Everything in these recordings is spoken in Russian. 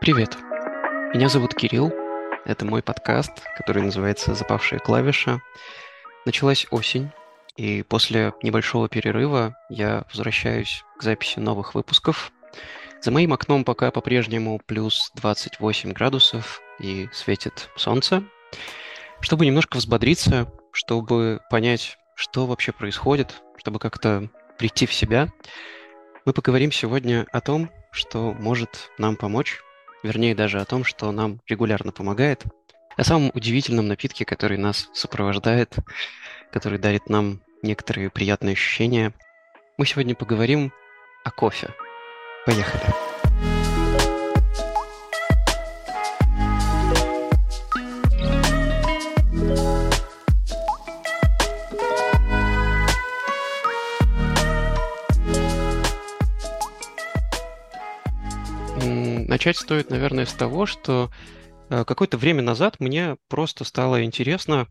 Привет, меня зовут Кирилл, это мой подкаст, который называется «Запавшая клавиша». Началась осень, и после небольшого перерыва я возвращаюсь к записи новых выпусков. За моим окном пока по-прежнему плюс 28 градусов и светит солнце. Чтобы немножко взбодриться, чтобы понять, что вообще происходит, чтобы как-то прийти в себя, мы поговорим сегодня о том, что может нам помочь, вернее даже о том, что нам регулярно помогает, о самом удивительном напитке, который нас сопровождает, который дарит нам некоторые приятные ощущения. Мы сегодня поговорим о кофе. Поехали. Начать стоит, наверное, с того, что э, какое-то время назад мне просто стало интересно,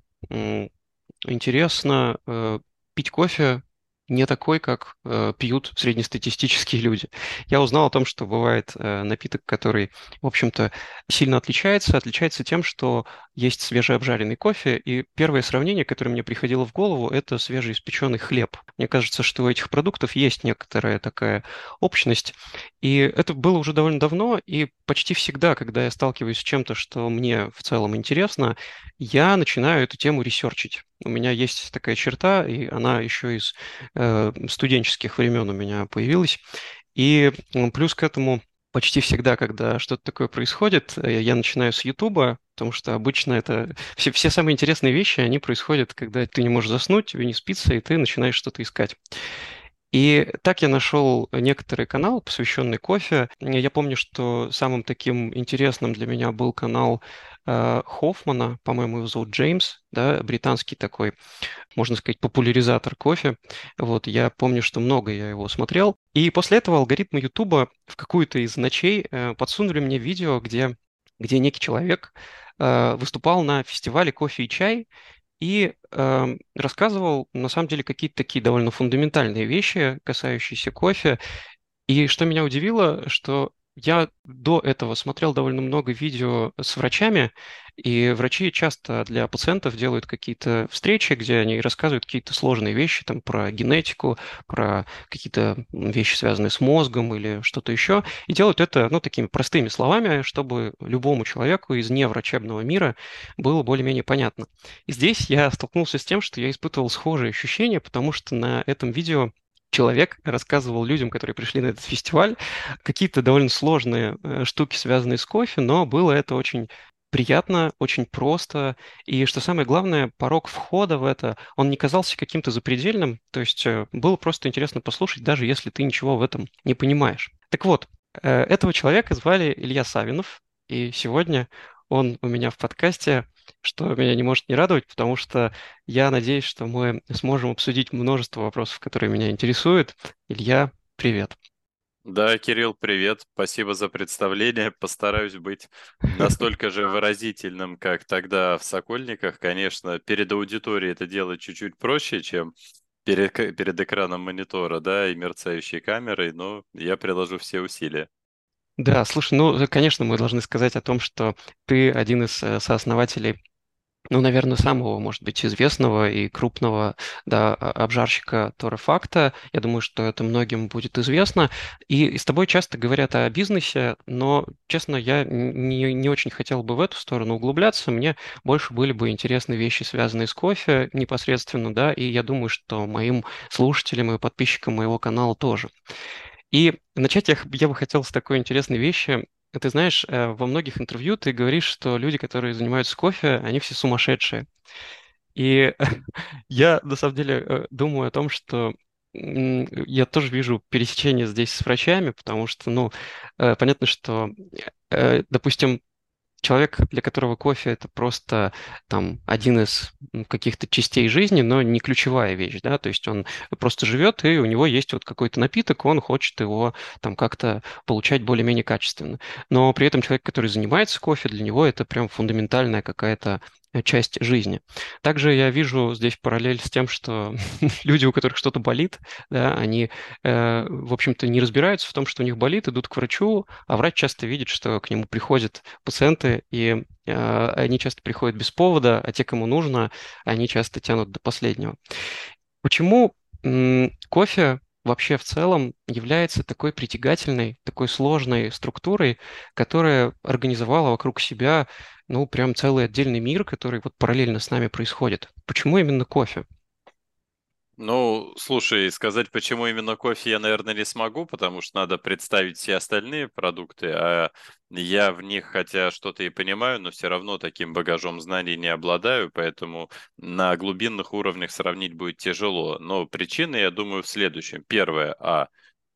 интересно э, пить кофе не такой, как э, пьют среднестатистические люди. Я узнал о том, что бывает э, напиток, который, в общем-то, сильно отличается. Отличается тем, что есть свежеобжаренный кофе, и первое сравнение, которое мне приходило в голову, это свежеиспеченный хлеб. Мне кажется, что у этих продуктов есть некоторая такая общность, и это было уже довольно давно, и почти всегда, когда я сталкиваюсь с чем-то, что мне в целом интересно, я начинаю эту тему ресерчить. У меня есть такая черта, и она еще из э, студенческих времен у меня появилась. И плюс к этому почти всегда, когда что-то такое происходит, э, я начинаю с Ютуба, потому что обычно это все, все самые интересные вещи, они происходят, когда ты не можешь заснуть, тебе не спится, и ты начинаешь что-то искать. И так я нашел некоторый канал, посвященный кофе. Я помню, что самым таким интересным для меня был канал э, Хоффмана, по-моему, его зовут Джеймс, да, британский такой, можно сказать, популяризатор кофе. Вот, я помню, что много я его смотрел. И после этого алгоритмы Ютуба в какую-то из ночей э, подсунули мне видео, где, где некий человек э, выступал на фестивале кофе и чай, и э, рассказывал, на самом деле, какие-то такие довольно фундаментальные вещи, касающиеся кофе. И что меня удивило, что я до этого смотрел довольно много видео с врачами, и врачи часто для пациентов делают какие-то встречи, где они рассказывают какие-то сложные вещи там, про генетику, про какие-то вещи, связанные с мозгом или что-то еще, и делают это ну, такими простыми словами, чтобы любому человеку из неврачебного мира было более-менее понятно. И здесь я столкнулся с тем, что я испытывал схожие ощущения, потому что на этом видео человек рассказывал людям, которые пришли на этот фестиваль, какие-то довольно сложные э, штуки, связанные с кофе, но было это очень приятно, очень просто. И что самое главное, порог входа в это, он не казался каким-то запредельным. То есть э, было просто интересно послушать, даже если ты ничего в этом не понимаешь. Так вот, э, этого человека звали Илья Савинов. И сегодня он у меня в подкасте что меня не может не радовать, потому что я надеюсь, что мы сможем обсудить множество вопросов, которые меня интересуют. Илья, привет. Да, Кирилл, привет. Спасибо за представление. Постараюсь быть настолько же выразительным, как тогда в Сокольниках. Конечно, перед аудиторией это делать чуть-чуть проще, чем перед, перед экраном монитора, да, и мерцающей камерой, но я приложу все усилия. Да, слушай, ну, конечно, мы должны сказать о том, что ты один из э, сооснователей ну, наверное, самого, может быть, известного и крупного да, обжарщика Торрефакта. Я думаю, что это многим будет известно. И с тобой часто говорят о бизнесе, но, честно, я не, не очень хотел бы в эту сторону углубляться. Мне больше были бы интересны вещи, связанные с кофе непосредственно, да, и я думаю, что моим слушателям и подписчикам моего канала тоже. И начать я, я бы хотел с такой интересной вещи. Ты знаешь, э, во многих интервью ты говоришь, что люди, которые занимаются кофе, они все сумасшедшие. И я, на самом деле, э, думаю о том, что я тоже вижу пересечение здесь с врачами, потому что, ну, э, понятно, что, допустим, человек, для которого кофе это просто там один из каких-то частей жизни, но не ключевая вещь, да, то есть он просто живет, и у него есть вот какой-то напиток, он хочет его там как-то получать более-менее качественно. Но при этом человек, который занимается кофе, для него это прям фундаментальная какая-то часть жизни. Также я вижу здесь параллель с тем, что люди, у которых что-то болит, да, они, э, в общем-то, не разбираются в том, что у них болит, идут к врачу, а врач часто видит, что к нему приходят пациенты, и э, они часто приходят без повода, а те, кому нужно, они часто тянут до последнего. Почему кофе вообще в целом является такой притягательной, такой сложной структурой, которая организовала вокруг себя, ну, прям целый отдельный мир, который вот параллельно с нами происходит. Почему именно кофе? Ну, слушай, сказать, почему именно кофе я, наверное, не смогу, потому что надо представить все остальные продукты, а я в них, хотя что-то и понимаю, но все равно таким багажом знаний не обладаю, поэтому на глубинных уровнях сравнить будет тяжело. Но причины, я думаю, в следующем. Первое, а,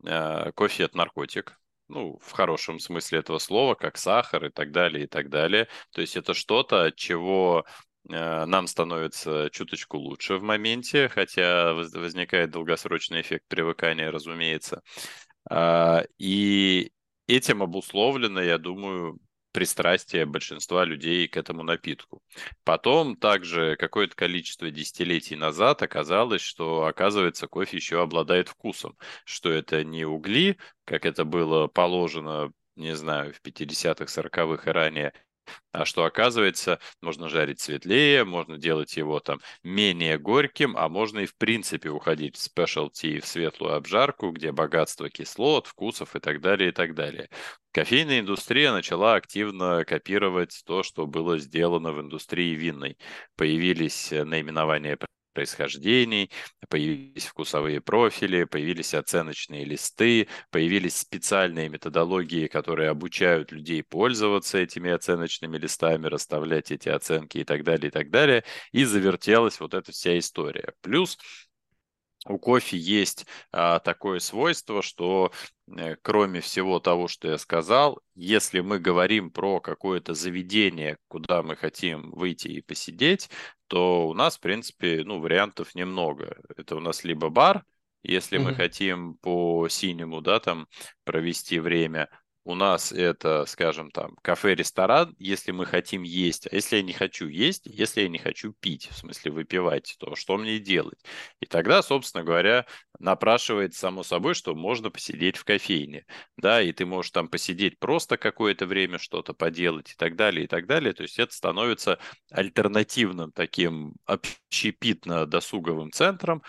э, кофе – это наркотик, ну, в хорошем смысле этого слова, как сахар и так далее, и так далее. То есть это что-то, от чего нам становится чуточку лучше в моменте, хотя возникает долгосрочный эффект привыкания, разумеется. А, и этим обусловлено, я думаю, пристрастие большинства людей к этому напитку. Потом также какое-то количество десятилетий назад оказалось, что, оказывается, кофе еще обладает вкусом, что это не угли, как это было положено не знаю, в 50-х, 40-х и ранее, а что оказывается, можно жарить светлее, можно делать его там менее горьким, а можно и в принципе уходить в specialty, в светлую обжарку, где богатство кислот, вкусов и так далее, и так далее. Кофейная индустрия начала активно копировать то, что было сделано в индустрии винной. Появились наименования происхождений, появились вкусовые профили, появились оценочные листы, появились специальные методологии, которые обучают людей пользоваться этими оценочными листами, расставлять эти оценки и так далее, и так далее. И завертелась вот эта вся история. Плюс у кофе есть а, такое свойство, что э, кроме всего того, что я сказал, если мы говорим про какое-то заведение, куда мы хотим выйти и посидеть, то у нас, в принципе, ну, вариантов немного. Это у нас либо бар, если mm-hmm. мы хотим по синему, да, там провести время, у нас это, скажем, там, кафе-ресторан, если мы хотим есть, а если я не хочу есть, если я не хочу пить, в смысле выпивать, то что мне делать? И тогда, собственно говоря, напрашивает само собой, что можно посидеть в кофейне, да, и ты можешь там посидеть просто какое-то время, что-то поделать и так далее, и так далее. То есть это становится альтернативным таким общепитно-досуговым центром,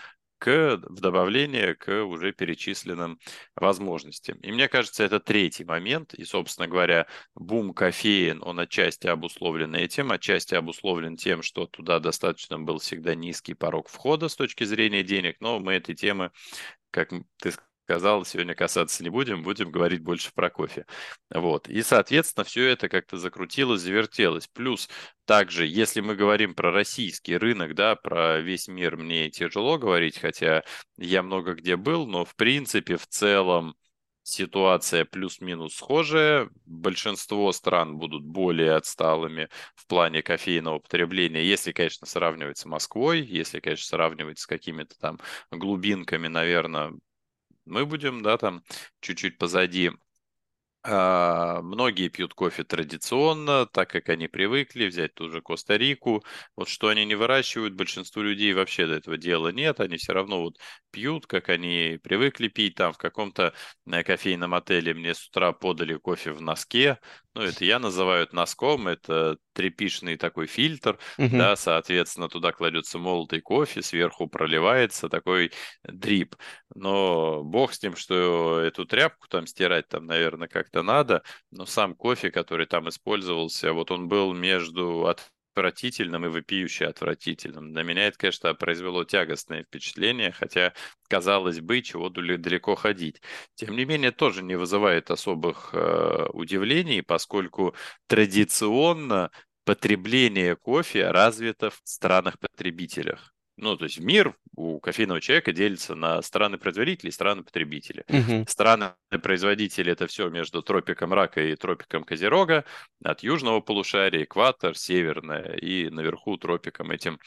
к, в добавление к уже перечисленным возможностям. И мне кажется, это третий момент. И, собственно говоря, бум кофеин, он отчасти обусловлен этим, отчасти обусловлен тем, что туда достаточно был всегда низкий порог входа с точки зрения денег, но мы этой темы, как ты сказал, сегодня касаться не будем, будем говорить больше про кофе. Вот. И, соответственно, все это как-то закрутилось, завертелось. Плюс также, если мы говорим про российский рынок, да, про весь мир мне тяжело говорить, хотя я много где был, но в принципе, в целом, ситуация плюс-минус схожая. Большинство стран будут более отсталыми в плане кофейного потребления, если, конечно, сравнивать с Москвой, если, конечно, сравнивать с какими-то там глубинками, наверное, мы будем, да, там чуть-чуть позади. А, многие пьют кофе традиционно, так как они привыкли, взять ту же Коста-Рику. Вот что они не выращивают, большинству людей вообще до этого дела нет. Они все равно вот пьют, как они привыкли пить. Там в каком-то э, кофейном отеле мне с утра подали кофе в носке. Ну, это я называю это носком, это трепишный такой фильтр, uh-huh. да, соответственно, туда кладется молотый кофе, сверху проливается такой дрип. Но бог с ним, что эту тряпку там стирать там, наверное, как-то надо, но сам кофе, который там использовался, вот он был между от отвратительным и вопиюще отвратительным. На меня это, конечно, произвело тягостное впечатление, хотя, казалось бы, чего далеко ходить. Тем не менее, тоже не вызывает особых э, удивлений, поскольку традиционно потребление кофе развито в странах-потребителях. Ну, то есть мир у кофейного человека делится на страны-производители и страны-потребители. Угу. Страны-производители – это все между тропиком рака и тропиком козерога, от южного полушария, экватор, северное, и наверху тропиком этим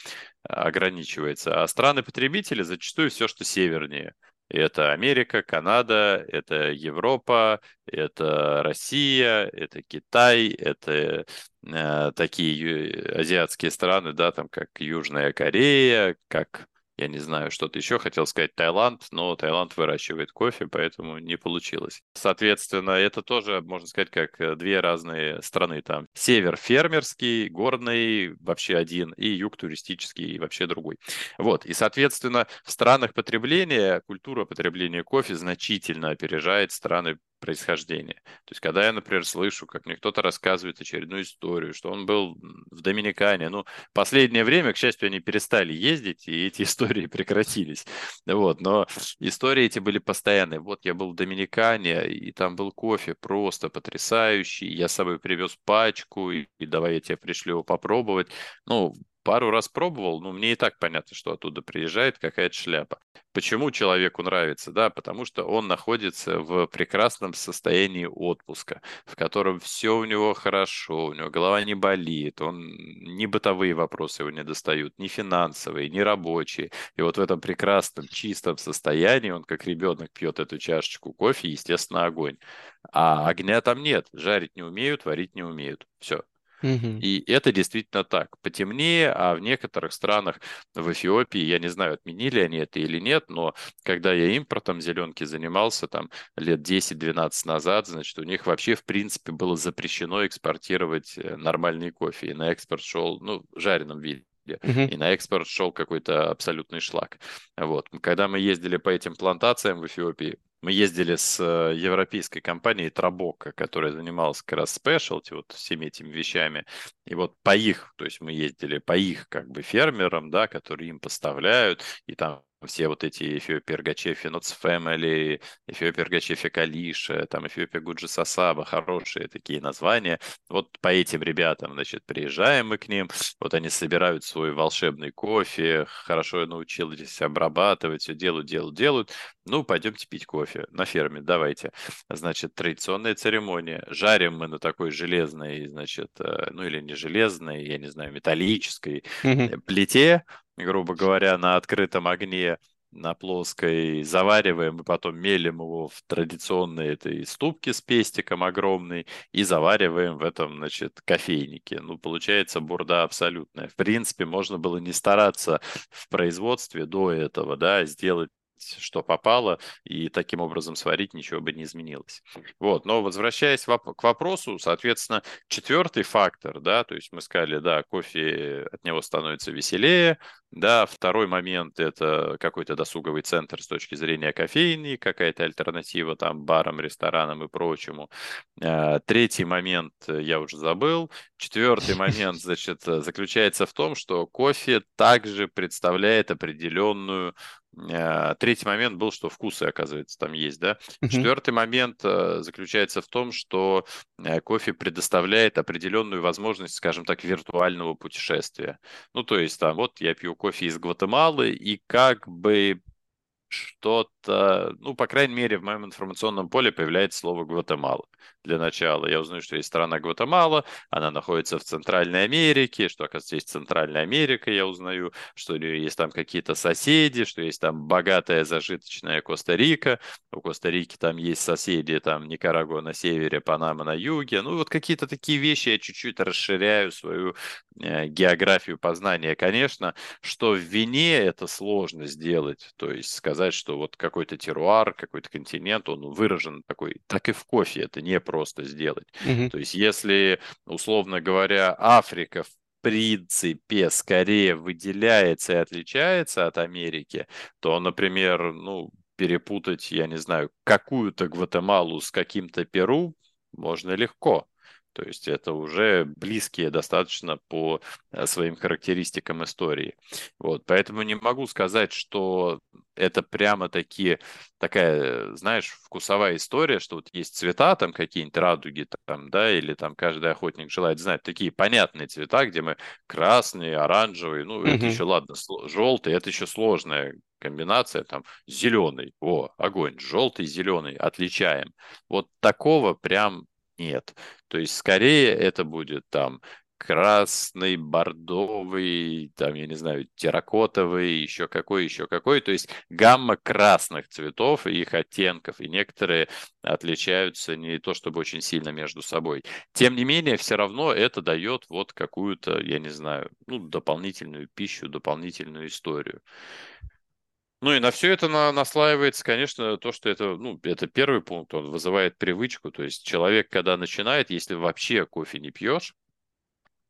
ограничивается. А страны-потребители зачастую все, что севернее. Это Америка, Канада, это Европа, это Россия, это Китай, это э, такие азиатские страны, да, там как Южная Корея, как я не знаю, что-то еще хотел сказать Таиланд, но Таиланд выращивает кофе, поэтому не получилось. Соответственно, это тоже, можно сказать, как э, две разные страны. Там север фермерский, горный вообще один, и юг туристический вообще другой. Вот, и, соответственно, в странах потребления культура потребления кофе значительно опережает страны происхождения. То есть, когда я, например, слышу, как мне кто-то рассказывает очередную историю, что он был в Доминикане, ну, последнее время, к счастью, они перестали ездить, и эти истории прекратились. Вот, но истории эти были постоянные. Вот я был в Доминикане, и там был кофе просто потрясающий, я с собой привез пачку, и, и давай я тебе пришлю его попробовать. Ну, пару раз пробовал, но мне и так понятно, что оттуда приезжает какая-то шляпа. Почему человеку нравится? Да, потому что он находится в прекрасном состоянии отпуска, в котором все у него хорошо, у него голова не болит, он ни бытовые вопросы его не достают, ни финансовые, ни рабочие. И вот в этом прекрасном, чистом состоянии он, как ребенок, пьет эту чашечку кофе, естественно, огонь. А огня там нет, жарить не умеют, варить не умеют. Все, И это действительно так. Потемнее, а в некоторых странах, в Эфиопии, я не знаю, отменили они это или нет, но когда я импортом зеленки занимался там лет 10-12 назад, значит, у них вообще в принципе было запрещено экспортировать э, нормальный кофе. И на экспорт шел, ну, в жареном виде и на экспорт шел какой-то абсолютный шлак. Вот. Когда мы ездили по этим плантациям в Эфиопии, мы ездили с э, европейской компанией Трабока, которая занималась как раз спешлти, вот всеми этими вещами. И вот по их, то есть мы ездили по их как бы фермерам, да, которые им поставляют, и там все вот эти Эфиопия Эргачефи Нотс Фэмили, Эфиопия Эргачефи Калиша, там Эфиопия Гуджи Сасаба, хорошие такие названия. Вот по этим ребятам, значит, приезжаем мы к ним, вот они собирают свой волшебный кофе, хорошо научились обрабатывать, все делают, делают, делают. Ну, пойдемте пить кофе на ферме, давайте. Значит, традиционная церемония. Жарим мы на такой железной, значит, э, ну или не железной, я не знаю, металлической э, плите, грубо говоря, на открытом огне, на плоской, завариваем и потом мелим его в традиционной этой ступке с пестиком огромной и завариваем в этом, значит, кофейнике. Ну, получается бурда абсолютная. В принципе, можно было не стараться в производстве до этого, да, сделать что попало, и таким образом сварить ничего бы не изменилось. Вот, но возвращаясь к вопросу, соответственно, четвертый фактор, да, то есть мы сказали, да, кофе от него становится веселее, да, второй момент– это какой-то досуговый центр с точки зрения кофейни, какая-то альтернатива там барам, ресторанам и прочему. А, Третий момент э, я уже забыл. Четвертый момент, значит, э, заключается в том, что кофе также представляет определенную Третий момент был, что вкусы, оказывается, там есть, да. Мгм. Четвертый момент э, заключается в том, что э, кофе предоставляет определенную возможность, скажем так, виртуального путешествия. Ну, то есть там вот я пью кофе из Гватемалы, и как бы что-то, ну, по крайней мере, в моем информационном поле появляется слово Гватемала. Для начала. Я узнаю, что есть страна Гватемала, она находится в Центральной Америке, что, оказывается, есть Центральная Америка, я узнаю, что у нее есть там какие-то соседи, что есть там богатая зажиточная Коста-Рика, у Коста-Рики там есть соседи, там Никарагуа на севере, Панама на юге, ну, вот какие-то такие вещи я чуть-чуть расширяю свою э, географию познания. Конечно, что в вине это сложно сделать, то есть сказать, что вот какой-то теруар, какой-то континент, он выражен такой, так и в кофе это не просто сделать. Мгм. То есть если, условно говоря, Африка в принципе скорее выделяется и отличается от Америки, то, например, ну, перепутать, я не знаю, какую-то Гватемалу с каким-то Перу можно легко. То есть это уже близкие достаточно по э, своим характеристикам истории. Вот, поэтому не могу сказать, что это прямо такие, такая, знаешь, вкусовая история, что вот есть цвета там какие-нибудь, радуги там, да, или там каждый охотник желает знать, такие понятные цвета, где мы красные, оранжевые, ну, это Мгм. еще ладно, желтый, это еще сложная комбинация, там, зеленый, о, огонь, желтый, зеленый, отличаем. Вот такого прям нет. То есть скорее это будет там красный, бордовый, там, я не знаю, терракотовый, еще какой, еще какой. То есть гамма красных цветов и их оттенков. И некоторые отличаются не то чтобы очень сильно между собой. Тем не менее, все равно это дает вот какую-то, я не знаю, ну, дополнительную пищу, дополнительную историю. Ну и на все это на, наслаивается, конечно, то, что это, ну, это первый пункт, он вызывает привычку. То есть человек, когда начинает, если вообще кофе не пьешь,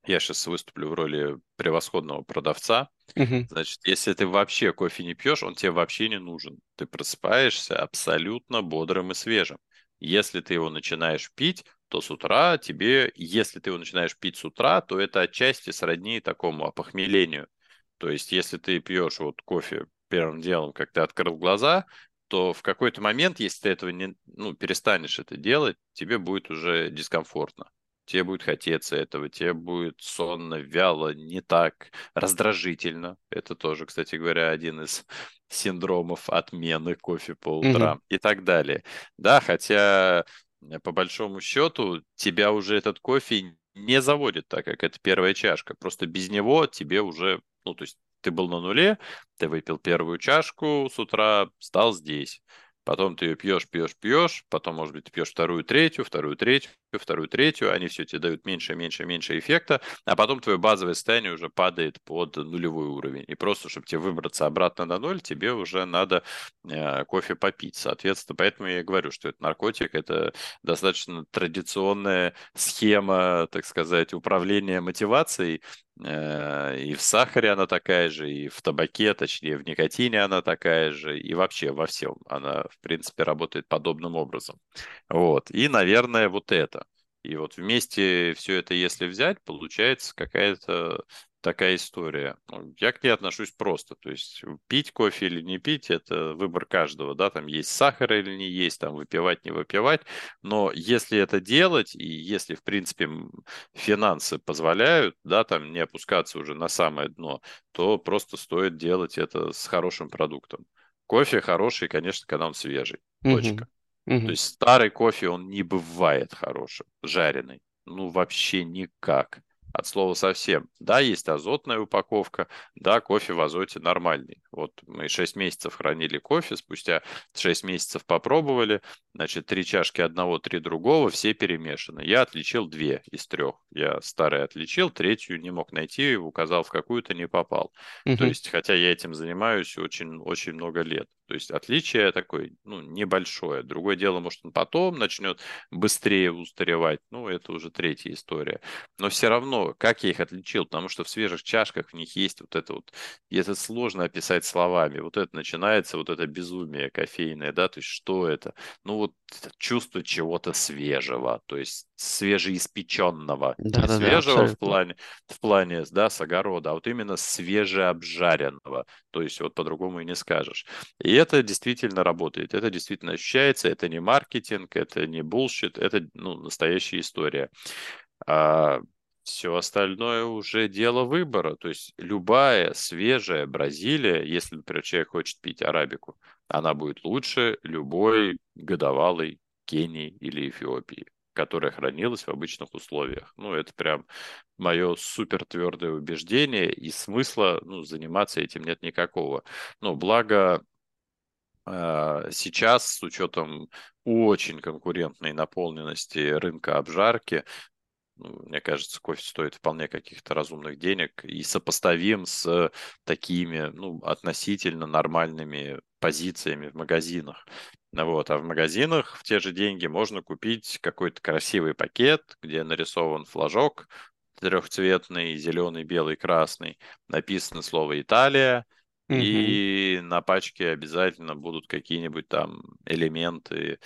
я сейчас выступлю в роли превосходного продавца. Мгм. Значит, если ты вообще кофе не пьешь, он тебе вообще не нужен. Ты просыпаешься абсолютно бодрым и свежим. Если ты его начинаешь пить, то с утра тебе, если ты его начинаешь пить с утра, то это отчасти сродни такому опохмелению. То есть, если ты пьешь вот кофе первым делом, как ты открыл глаза, то в какой-то момент, если ты этого не, ну, перестанешь это делать, тебе будет уже дискомфортно тебе будет хотеться этого, тебе будет сонно, вяло, не так, раздражительно. Это тоже, кстати говоря, один из синдромов отмены кофе по утрам Мгм. и так далее. Да, хотя э, по большому счету тебя уже этот кофе не заводит, так как это первая чашка. Просто без него тебе уже, ну, то есть ты был на нуле, ты выпил первую чашку с утра, стал здесь. Потом ты ее пьешь, пьешь, пьешь, потом, может быть, ты пьешь вторую, третью, вторую, третью, вторую, третью, они все тебе дают меньше, меньше, меньше эффекта, а потом твое базовое состояние уже падает под нулевой уровень. И просто, чтобы тебе выбраться обратно на ноль, тебе уже надо э, кофе попить. Соответственно, поэтому я и говорю, что это наркотик, это достаточно традиционная схема, так сказать, управления мотивацией, Э, и в сахаре она такая же, и в табаке, точнее, в никотине она такая же, и вообще во всем. Она, в принципе, работает подобным образом. Вот. И, наверное, вот это. И вот вместе все это, если взять, получается какая-то такая история. Ну, я к ней отношусь просто. То есть пить кофе или не пить, это выбор каждого. Да, там есть сахар или не есть, там выпивать, не выпивать. Но если это делать, и если, в принципе, финансы позволяют, да, там не опускаться уже на самое дно, то просто стоит делать это с хорошим продуктом. Кофе хороший, конечно, когда он свежий. Мгм. Точка. То есть старый кофе, он не бывает хорошим, жареный. Ну, вообще никак. От слова совсем. Да, есть азотная упаковка, да, кофе в азоте нормальный. Вот мы 6 месяцев хранили кофе, спустя 6 месяцев попробовали, значит, три чашки одного, три другого, все перемешаны. Я отличил две из трех. Я старый отличил, третью не мог найти, указал в какую-то, не попал. То Мгм. есть, хотя я этим занимаюсь очень, очень много лет. То есть отличие такое, ну, небольшое. Другое дело, может, он потом начнет быстрее устаревать. Ну, это уже третья история. Но все равно, как я их отличил? Потому что в свежих чашках в них есть вот это вот, и это сложно описать словами. Вот это начинается, вот это безумие кофейное, да, то есть что это? Ну, вот чувство чего-то свежего, то есть свежеиспеченного. Не Да-да-да, свежего в абсолютно. плане, в плане, да, с огорода, а вот именно свежеобжаренного. То есть вот по-другому и не скажешь. И это действительно работает, это действительно ощущается, это не маркетинг, это не bullshit, это ну, настоящая история. А все остальное уже дело выбора. То есть любая свежая Бразилия, если, например, человек хочет пить арабику, она будет лучше любой годовалой Кении или Эфиопии которая хранилась в обычных условиях. Ну, это прям мое супер твердое убеждение, и смысла ну, заниматься этим нет никакого. Ну, благо, а, сейчас с учетом очень конкурентной наполненности рынка обжарки, ну, мне кажется, кофе стоит вполне каких-то разумных денег и сопоставим с такими, ну, относительно нормальными позициями в магазинах. Вот. А в магазинах в те же деньги можно купить какой-то красивый пакет, где нарисован флажок трехцветный, зеленый, белый, красный, написано слово «Италия», Мгм. и на пачке обязательно будут какие-нибудь там элементы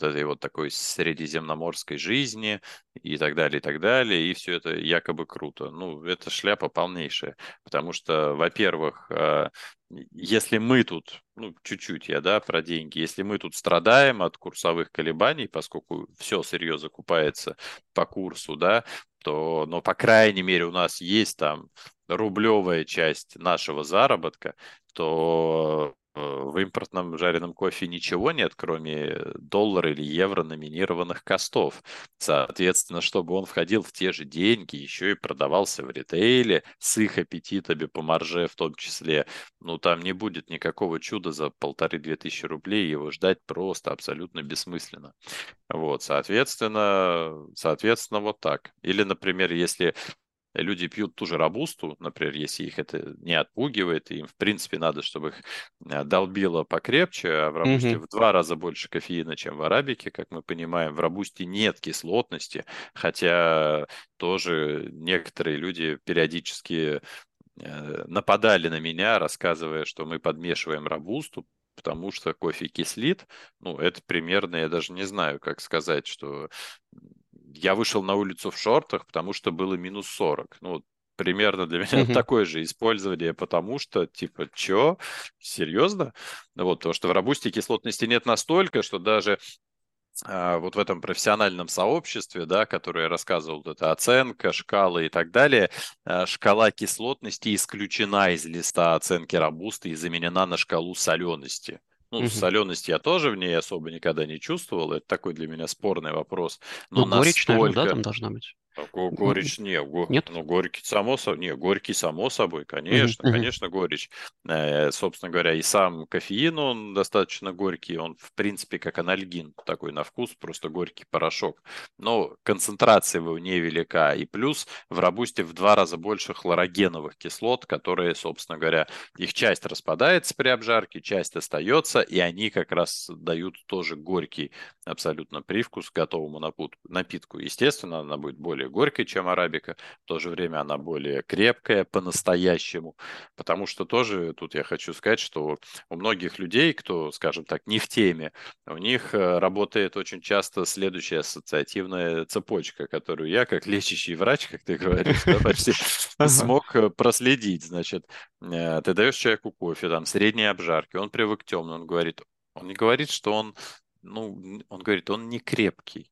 вот этой вот такой средиземноморской жизни и так далее, и так далее, и все это якобы круто. Ну, это шляпа полнейшая, потому что, во-первых, э, если мы тут, ну, чуть-чуть я, да, про деньги, если мы тут страдаем от курсовых колебаний, поскольку все сырье закупается по курсу, да, то, но, по крайней мере, у нас есть там рублевая часть нашего заработка, то в импортном жареном кофе ничего нет, кроме доллара или евро номинированных костов. Соответственно, чтобы он входил в те же деньги, еще и продавался в ритейле с их аппетитами по марже в том числе, ну там не будет никакого чуда за полторы-две тысячи рублей, его ждать просто абсолютно бессмысленно. Вот, соответственно, соответственно, вот так. Или, например, если люди пьют ту же рабусту, например, если их это не отпугивает, и им, в принципе, надо, чтобы их э, долбило покрепче, а в рабусте mm-hmm. в два раза больше кофеина, чем в арабике, как мы понимаем, в рабусте нет кислотности, хотя тоже некоторые люди периодически э, нападали на меня, рассказывая, что мы подмешиваем рабусту, потому что кофе кислит. Ну, это примерно, я даже не знаю, как сказать, что я вышел на улицу в шортах, потому что было минус 40. Ну, примерно для меня mm-hmm. такое же использование, потому что, типа, чё? Серьезно? Вот, то, что в робусте кислотности нет настолько, что даже а, вот в этом профессиональном сообществе, да, которое я рассказывал, вот эта оценка, шкалы и так далее, а, шкала кислотности исключена из листа оценки робусты и заменена на шкалу солености. Ну, угу. соленость я тоже в ней особо никогда не чувствовал. Это такой для меня спорный вопрос. Но ну, горечь, настолько... наверное, да, там должна быть? Го горечь не, Нет? ну горький само собой, не, горький само собой, конечно, uh-huh, конечно горечь. Э, собственно говоря, и сам кофеин, он достаточно горький, он в принципе как анальгин, такой на вкус, просто горький порошок. Но концентрация его невелика, и плюс в рабусте в два раза больше хлорогеновых кислот, которые, собственно говоря, их часть распадается при обжарке, часть остается, и они как раз дают тоже горький абсолютно привкус готовому напитку. Естественно, она будет более более горькой, чем арабика. В то же время она более крепкая по-настоящему. Потому что тоже тут я хочу сказать, что у многих людей, кто, скажем так, не в теме, у них э, работает очень часто следующая ассоциативная цепочка, которую я, как лечащий врач, как ты говоришь, почти смог э, проследить. Значит, э, ты даешь человеку кофе, там, средней обжарки, он привык к темному, он говорит, он не говорит, что он ну, он говорит, он не крепкий.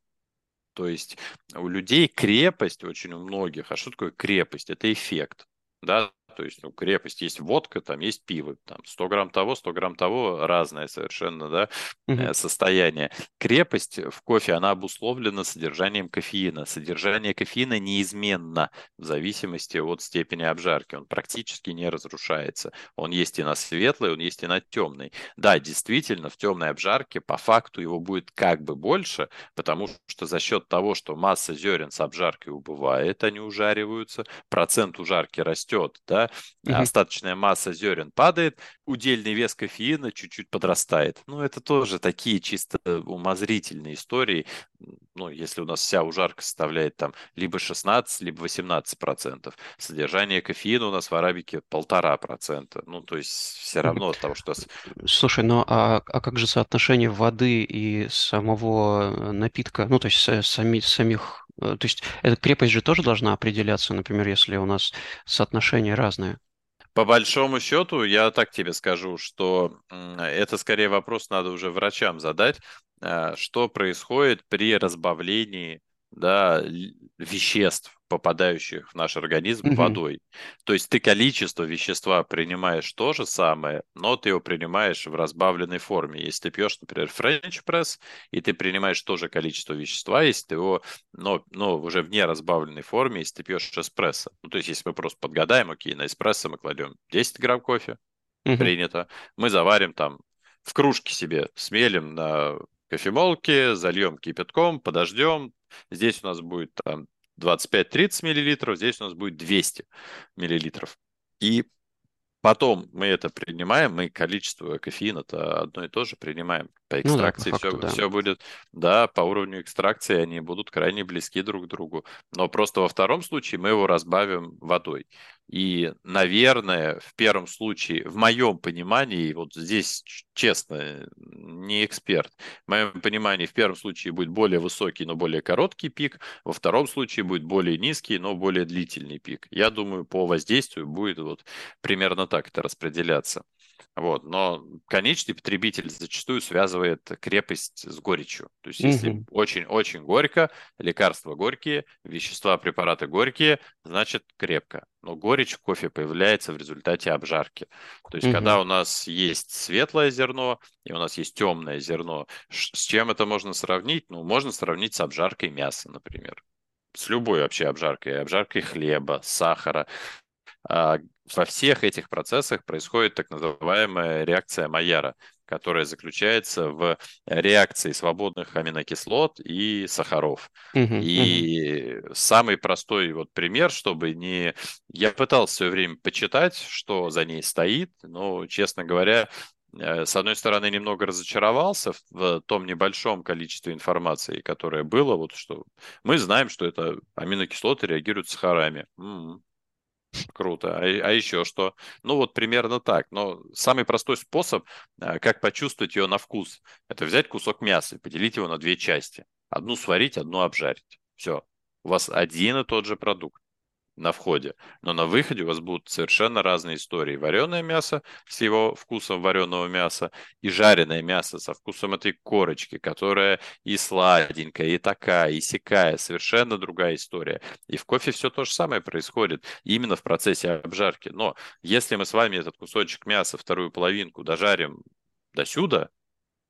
То есть у людей крепость очень у многих. А что такое крепость? Это эффект. Да, то есть, ну, крепость, есть водка, там есть пиво, там 100 грамм того, 100 грамм того, разное совершенно, да, угу. состояние. Крепость в кофе, она обусловлена содержанием кофеина. Содержание кофеина неизменно в зависимости от степени обжарки. Он практически не разрушается. Он есть и на светлой, он есть и на темной. Да, действительно, в темной обжарке по факту его будет как бы больше, потому что за счет того, что масса зерен с обжаркой убывает, они ужариваются, процент ужарки растет, да, угу. остаточная масса зерен падает, удельный вес кофеина чуть-чуть подрастает. Ну, это тоже такие чисто умозрительные истории. Ну, если у нас вся ужарка составляет там либо 16, либо 18 процентов. Содержание кофеина у нас в арабике полтора процента. Ну, то есть все равно от того, что... Слушай, ну а, а как же соотношение воды и самого э, напитка, ну, то есть сами, самих Э, то есть эта крепость же тоже должна определяться, например, если у нас соотношения разные. По большому счету, я так тебе скажу, что это скорее вопрос надо уже врачам задать, э, что происходит при разбавлении да, веществ попадающих в наш организм угу. водой. То есть ты количество вещества принимаешь то же самое, но ты его принимаешь в разбавленной форме. Если ты пьешь, например, френч пресс, и ты принимаешь то же количество вещества, если ты его, но, но уже в неразбавленной форме, если ты пьешь эспрессо. Ну, то есть если мы просто подгадаем, окей, на эспрессо мы кладем 10 грамм кофе, угу. принято, мы заварим там в кружке себе, смелим на кофемолке, зальем кипятком, подождем. Здесь у нас будет там 25-30 миллилитров, здесь у нас будет 200 миллилитров. И потом мы это принимаем, мы количество кофеина-то одно и то же принимаем. По экстракции ну да, по факту, все, да. все будет, да, по уровню экстракции они будут крайне близки друг к другу. Но просто во втором случае мы его разбавим водой. И, наверное, в первом случае, в моем понимании, вот здесь, честно, не эксперт, в моем понимании, в первом случае будет более высокий, но более короткий пик, во втором случае будет более низкий, но более длительный пик. Я думаю, по воздействию будет вот примерно так это распределяться. Вот. Но конечный потребитель зачастую связывает крепость с горечью. То есть, если очень-очень горько, лекарства горькие, вещества, препараты горькие, значит крепко. но горечь в кофе появляется в результате обжарки. То есть, когда у нас есть светлое зерно и у нас есть темное зерно, с чем это можно сравнить? Ну, можно сравнить с обжаркой мяса, например. С любой вообще обжаркой, обжаркой хлеба, сахара. Во всех этих процессах происходит так называемая реакция Майяра, которая заключается в реакции свободных аминокислот и сахаров. Мгм. И самый простой вот пример, чтобы не... Я пытался все время почитать, что за ней стоит, но, честно говоря, э, с одной стороны, немного разочаровался в том небольшом количестве информации, которое было, вот что мы знаем, что это аминокислоты реагируют с сахарами. М-м, Круто. А, а еще что? Ну вот примерно так. Но самый простой способ, а, как почувствовать ее на вкус, это взять кусок мяса и поделить его на две части. Одну сварить, одну обжарить. Все. У вас один и тот же продукт на входе. Но на выходе у вас будут совершенно разные истории. Вареное мясо с его вкусом вареного мяса и жареное мясо со вкусом этой корочки, которая и сладенькая, и такая, и сякая. Совершенно другая история. И в кофе все то же самое происходит именно в процессе обжарки. Но если мы с вами этот кусочек мяса, вторую половинку дожарим до сюда,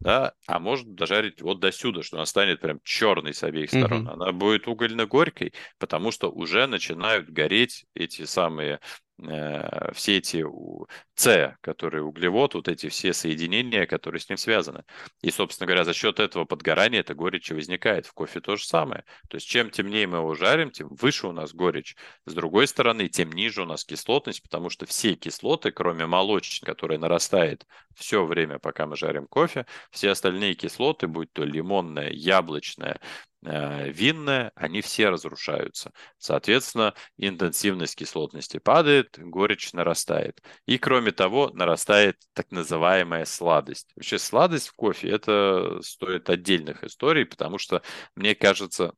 да, а может дожарить вот до сюда, что она станет прям черной с обеих сторон. Мгм. Она будет угольно-горькой, потому что уже начинают гореть эти самые э, все эти С, которые углевод, вот эти все соединения, которые с ним связаны. И, собственно говоря, за счет этого подгорания эта горечь возникает. В кофе то же самое. То есть чем темнее мы его жарим, тем выше у нас горечь. С другой стороны, тем ниже у нас кислотность, потому что все кислоты, кроме молочной, которая нарастает все время, пока мы жарим кофе, все остальные кислоты, будь то лимонная, яблочная, э, винная, они все разрушаются. Соответственно, интенсивность кислотности падает, горечь нарастает. И кроме того, нарастает так называемая сладость. Вообще сладость в кофе это стоит отдельных историй, потому что мне кажется,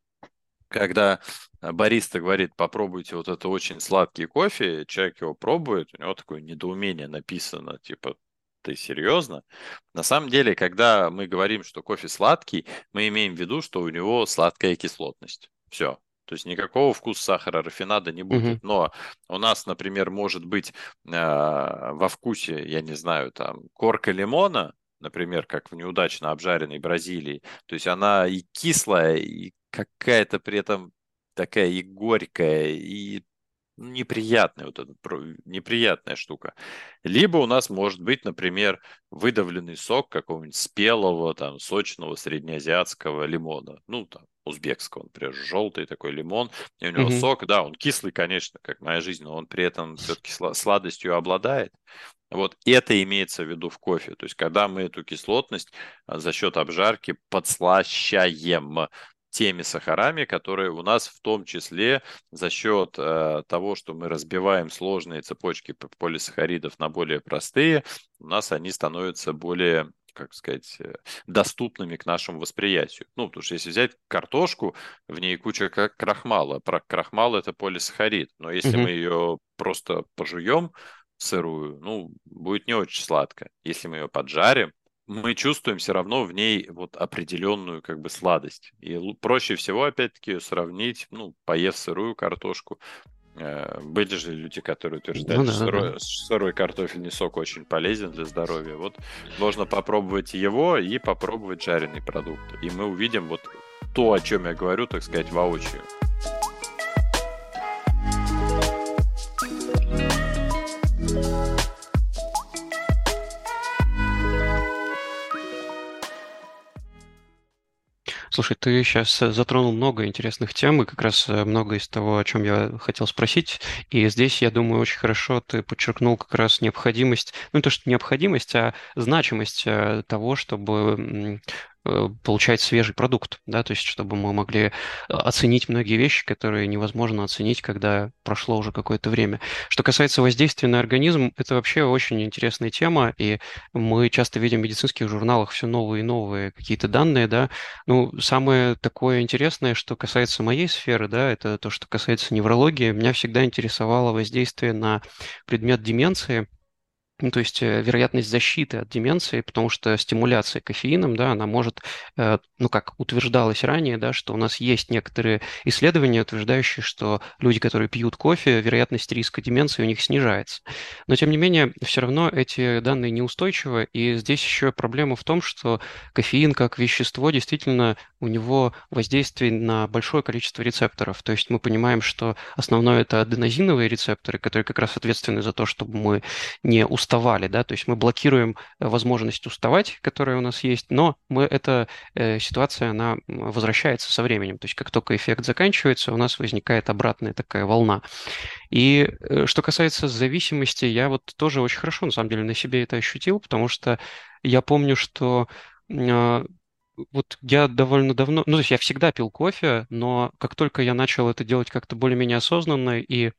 когда бариста говорит, попробуйте вот это очень сладкий кофе, человек его пробует, у него такое недоумение написано, типа, ты серьезно? На самом деле, когда мы говорим, что кофе сладкий, мы имеем в виду, что у него сладкая кислотность. Все. То есть никакого вкуса сахара, рафинада не будет. Мгм. Но у нас, например, может быть э, во вкусе, я не знаю, там, корка лимона, например, как в неудачно обжаренной Бразилии. То есть она и кислая, и какая-то при этом такая и горькая, и неприятная вот эта неприятная штука. Либо у нас может быть, например, выдавленный сок какого-нибудь спелого, там, сочного среднеазиатского лимона. Ну, там, узбекского, например, желтый такой лимон. И у него Мгм. сок, да, он кислый, конечно, как моя жизнь, но он при этом все-таки сладостью обладает. Вот это имеется в виду в кофе. То есть, когда мы эту кислотность а, за счет обжарки подслащаем теми сахарами, которые у нас в том числе за счет э, того, что мы разбиваем сложные цепочки полисахаридов на более простые, у нас они становятся более как сказать, э, доступными к нашему восприятию. Ну, потому что если взять картошку, в ней куча крахмала. Про крахмал это полисахарид. Но если Мгм. мы ее просто пожуем сырую, ну, будет не очень сладко. Если мы ее поджарим, мы чувствуем все равно в ней вот определенную как бы сладость. И проще всего, опять-таки, сравнить, ну, поев сырую картошку. Э, Были же люди, которые утверждали, Ну да, что да, да. сырой, сырой картофельный сок очень полезен для здоровья. Вот можно попробовать его и попробовать жареный продукт. И мы увидим вот то, о чем я говорю, так сказать, воочию. Слушай, ты сейчас затронул много интересных тем, и как раз э, много из того, о чем я хотел спросить. И здесь, я думаю, очень хорошо ты подчеркнул как раз необходимость, ну не то, что необходимость, а значимость э, того, чтобы э, получать свежий продукт, да, то есть чтобы мы могли э, оценить многие вещи, которые невозможно оценить, когда прошло уже какое-то время. Что касается воздействия на организм, это вообще очень интересная тема, и мы часто видим в медицинских журналах все новые и новые какие-то данные, да, ну, самое такое интересное, что касается моей сферы, да, это то, что касается неврологии. Меня всегда интересовало воздействие на предмет деменции. Ну, то есть э, вероятность защиты от деменции, потому что стимуляция кофеином, да, она может, э, ну, как утверждалось ранее, да, что у нас есть некоторые исследования, утверждающие, что люди, которые пьют кофе, вероятность риска деменции у них снижается. Но, тем не менее, все равно эти данные неустойчивы, и здесь еще проблема в том, что кофеин как вещество действительно у него воздействие на большое количество рецепторов. То есть мы понимаем, что основное это аденозиновые рецепторы, которые как раз ответственны за то, чтобы мы не устали уставали, да, то есть мы блокируем э, возможность уставать, которая у нас есть, но мы, эта э, ситуация, она возвращается со временем, то есть как только эффект заканчивается, у нас возникает обратная такая волна. И э, что касается зависимости, я вот тоже очень хорошо, на самом деле, на себе это ощутил, потому что я помню, что э, вот я довольно давно, ну, то есть я всегда пил кофе, но как только я начал это делать как-то более-менее осознанно и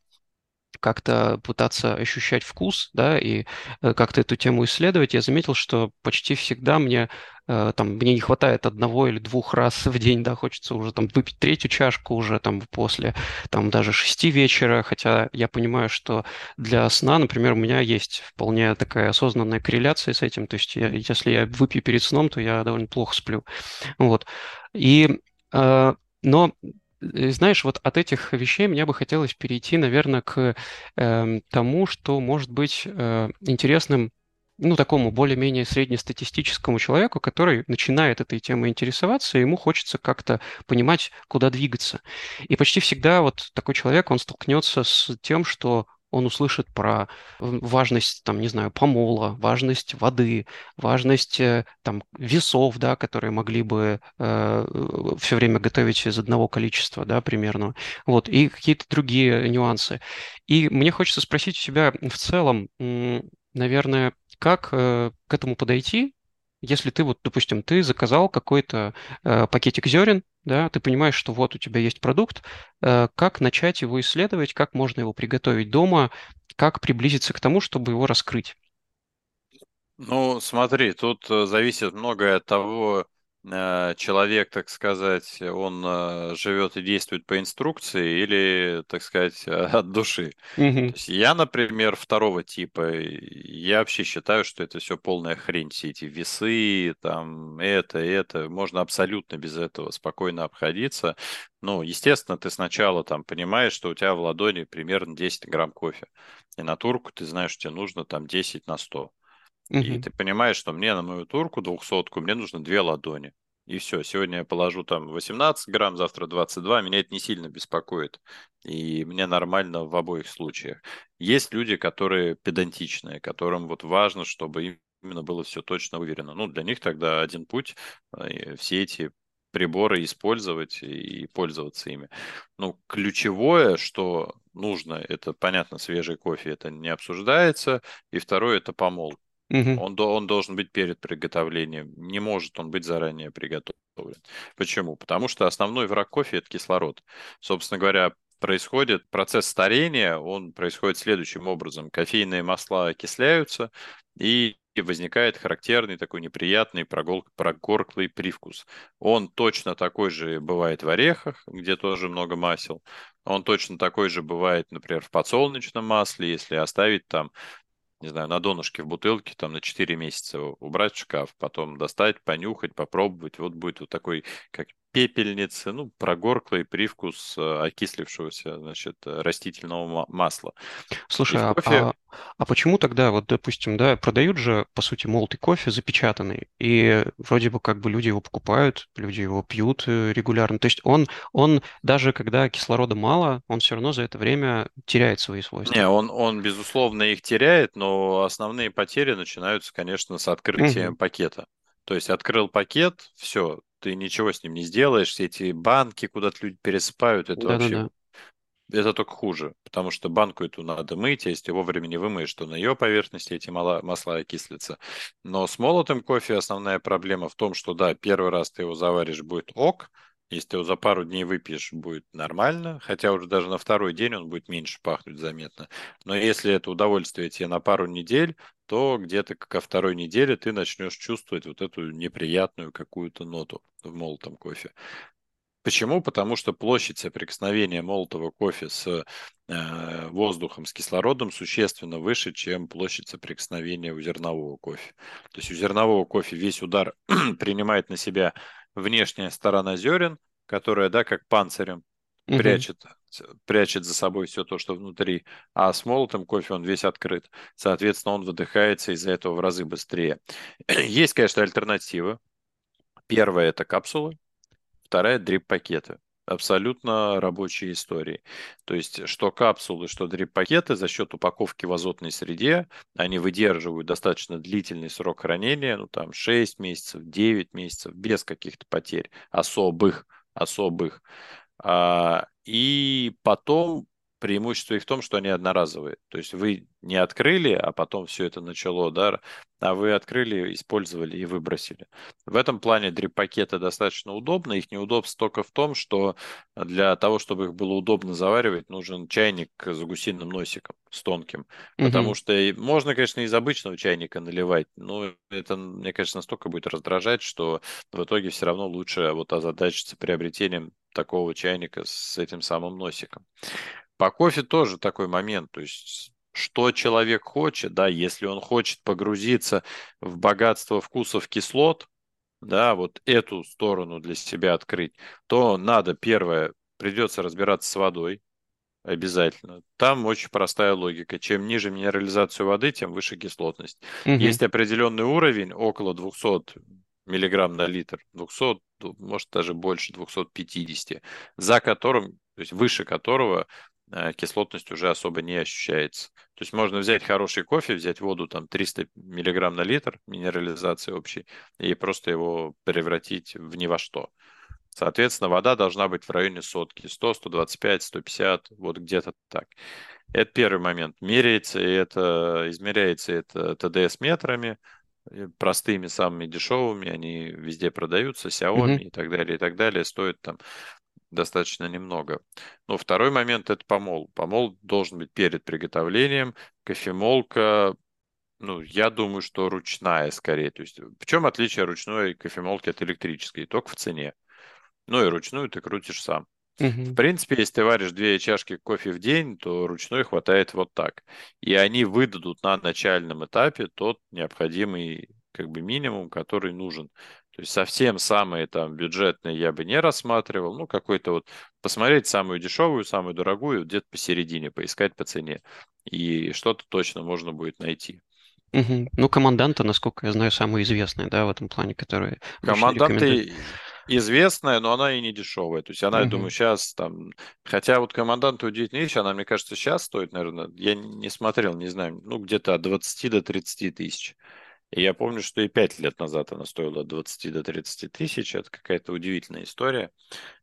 как-то пытаться ощущать вкус, да, и э, как-то эту тему исследовать, я заметил, что почти всегда мне э, там мне не хватает одного или двух раз в день, да, хочется уже там выпить третью чашку уже там после там даже шести вечера, хотя я понимаю, что для сна, например, у меня есть вполне такая осознанная корреляция с этим, то есть я, если я выпью перед сном, то я довольно плохо сплю, вот, и э, но знаешь, вот от этих вещей мне бы хотелось перейти, наверное, к э, тому, что может быть э, интересным ну, такому более-менее среднестатистическому человеку, который начинает этой темой интересоваться, и ему хочется как-то понимать, куда двигаться. И почти всегда вот такой человек, он столкнется с тем, что он услышит про важность, там, не знаю, помола, важность воды, важность э, там весов, да, которые могли бы э, все время готовить из одного количества, да, примерно, вот, и какие-то другие нюансы. И мне хочется спросить у тебя в целом, наверное, как э, к этому подойти, если ты вот, допустим, ты заказал какой-то э, пакетик зерен, да, ты понимаешь, что вот у тебя есть продукт, э, как начать его исследовать, как можно его приготовить дома, как приблизиться к тому, чтобы его раскрыть? Ну, смотри, тут э, зависит многое от того, человек, так сказать, он э, живет и действует по инструкции или, так сказать, от души. Есть я, например, второго типа, я вообще считаю, что это все полная хрень, все эти весы, там, это, это, можно абсолютно без этого спокойно обходиться. Ну, естественно, ты сначала там понимаешь, что у тебя в ладони примерно 10 грамм кофе, и на турку ты знаешь, что тебе нужно там 10 на 100. И Мгм. ты понимаешь, что мне на мою турку двухсотку мне нужно две ладони. И все, сегодня я положу там 18 грамм, завтра 22, меня это не сильно беспокоит. И мне нормально в обоих случаях. Есть люди, которые педантичные, которым вот важно, чтобы именно было все точно уверено. Ну, для них тогда один путь, э, все эти приборы использовать и пользоваться ими. Ну, ключевое, что нужно, это, понятно, свежий кофе, это не обсуждается. И второе, это помол. Мгм. Он, он должен быть перед приготовлением. Не может он быть заранее приготовлен. Почему? Потому что основной враг кофе– это кислород. Собственно говоря, происходит процесс старения, он происходит следующим образом. Кофейные масла окисляются, и возникает характерный такой неприятный прогол, прогорклый привкус. Он точно такой же бывает в орехах, где тоже много масел. Он точно такой же бывает, например, в подсолнечном масле, если оставить там не знаю, на донышке в бутылке там на 4 месяца убрать в шкаф, потом достать, понюхать, попробовать. Вот будет вот такой, как пепельница, ну, прогорклый привкус э, окислившегося, значит, э, растительного масла. Слушай, а, кофе а, а почему тогда, вот, допустим, да, продают же, по сути, молотый кофе запечатанный, и вроде бы как бы люди его покупают, люди его пьют э, регулярно. То есть он, он даже когда кислорода мало, он все равно за это время теряет свои свойства. Не, он, он, безусловно, их теряет, но основные потери начинаются, конечно, с открытием Мгм. пакета. То есть открыл пакет, все, ты ничего с ним не сделаешь, все эти банки куда-то люди пересыпают, это вообще, Да-да-да. это только хуже, потому что банку эту надо мыть, а если ты вовремя не вымоешь, то на ее поверхности эти масла окислятся. Но с молотым кофе основная проблема в том, что, да, первый раз ты его заваришь, будет ок, если ты его за пару дней выпьешь, будет нормально, хотя уже даже на второй день он будет меньше пахнуть заметно. Но если это удовольствие тебе на пару недель, то где-то ко второй неделе ты начнешь чувствовать вот эту неприятную какую-то ноту в молотом кофе. Почему? Потому что площадь соприкосновения молотого кофе с э, воздухом, с кислородом существенно выше, чем площадь соприкосновения у зернового кофе. То есть у зернового кофе весь удар принимает на себя внешняя сторона зерен, которая, да, как панцирем Мгм. прячет, прячет за собой все то, что внутри, а с молотым кофе он весь открыт. Соответственно, он выдыхается из-за этого в разы быстрее. Есть, конечно, альтернатива. Первая– это капсулы, Вторая– дрип-пакеты. Абсолютно рабочие истории. То есть, что капсулы, что дрип-пакеты за счет упаковки в азотной среде, они выдерживают достаточно длительный срок хранения, ну там 6 месяцев, 9 месяцев, без каких-то потерь особых, особых. А, и потом преимущество их в том, что они одноразовые. То есть вы не открыли, а потом все это начало, да, а вы открыли, использовали и выбросили. В этом плане дрип-пакеты достаточно удобны. Их неудобство только в том, что для того, чтобы их было удобно заваривать, нужен чайник с гусиным носиком, с тонким. Потому Мгм. что можно, конечно, из обычного чайника наливать, но это, мне кажется, настолько будет раздражать, что в итоге все равно лучше вот озадачиться приобретением такого чайника с этим самым носиком. По кофе тоже такой момент, то есть что человек хочет, да, если он хочет погрузиться в богатство вкусов кислот, да, вот эту сторону для себя открыть, то надо, первое, придется разбираться с водой, обязательно. Там очень простая логика. Чем ниже минерализацию воды, тем выше кислотность. Мгм. Есть определенный уровень, около 200 миллиграмм на литр, 200, может даже больше 250, за которым, то есть выше которого кислотность уже особо не ощущается. То есть можно взять хороший кофе, взять воду там 300 миллиграмм на литр, минерализации общей, и просто его превратить в ни во что. Соответственно, вода должна быть в районе сотки, 100, 125, 150, вот где-то так. Это первый момент. Меряется это, измеряется это ТДС метрами, э, простыми, самыми дешевыми, они везде продаются, Xiaomi Мгм. и так далее, и так далее, стоит там достаточно немного. Но второй момент– это помол. Помол должен быть перед приготовлением. Кофемолка, ну, я думаю, что ручная скорее. То есть, в чем отличие ручной кофемолки от электрической? Только в цене. Ну и ручную ты крутишь сам. В Мгм. принципе, если ты варишь две чашки кофе в день, то ручной хватает вот так. И они выдадут на начальном этапе тот необходимый как бы минимум, который нужен. То есть совсем самые там бюджетные я бы не рассматривал. Ну, какой-то вот посмотреть самую дешевую, самую дорогую, где-то посередине, поискать по цене. И что-то точно можно будет найти. Мгм. Ну, команданта, насколько я знаю, самая известная, да, в этом плане, которая. Команданты известная, но она и не дешевая. То есть она, я думаю, сейчас там... Хотя вот команданты удивительная вещь, она, мне кажется, сейчас стоит, наверное, я не смотрел, не знаю, ну, где-то от 20 до 30 тысяч. И я помню, что и 5 лет назад она стоила от 20 до 30 тысяч. Это какая-то удивительная история.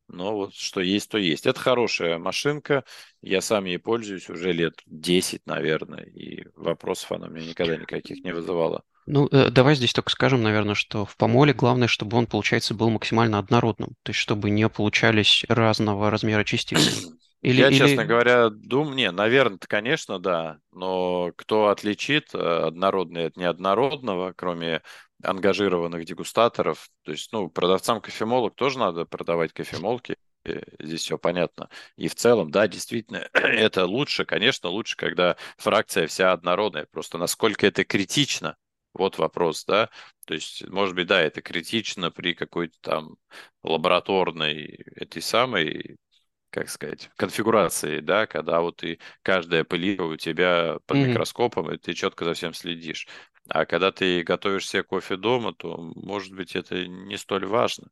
Но вот что есть, то есть. Это хорошая машинка. Я сам ей пользуюсь уже лет 10, наверное. И вопросов она мне никогда никаких не вызывала. Ну, э, давай здесь только скажем, наверное, что в помоле главное, чтобы он, получается, был максимально однородным, то есть чтобы не получались разного размера частицы. Или, Я, честно или... говоря, думаю, не, наверное, конечно, да, но кто отличит э, однородное от неоднородного, кроме ангажированных дегустаторов, то есть, ну, продавцам кофемолок тоже надо продавать кофемолки, э, здесь все понятно. И в целом, да, действительно, это лучше, конечно, лучше, когда фракция вся однородная, просто насколько это критично, вот вопрос, да, то есть, может быть, да, это критично при какой-то там лабораторной этой самой как сказать, конфигурации, да, когда вот и каждая пылинка у тебя под Мгм. микроскопом, и ты четко за всем следишь. А когда ты готовишь себе кофе дома, то, может быть, это не столь важно.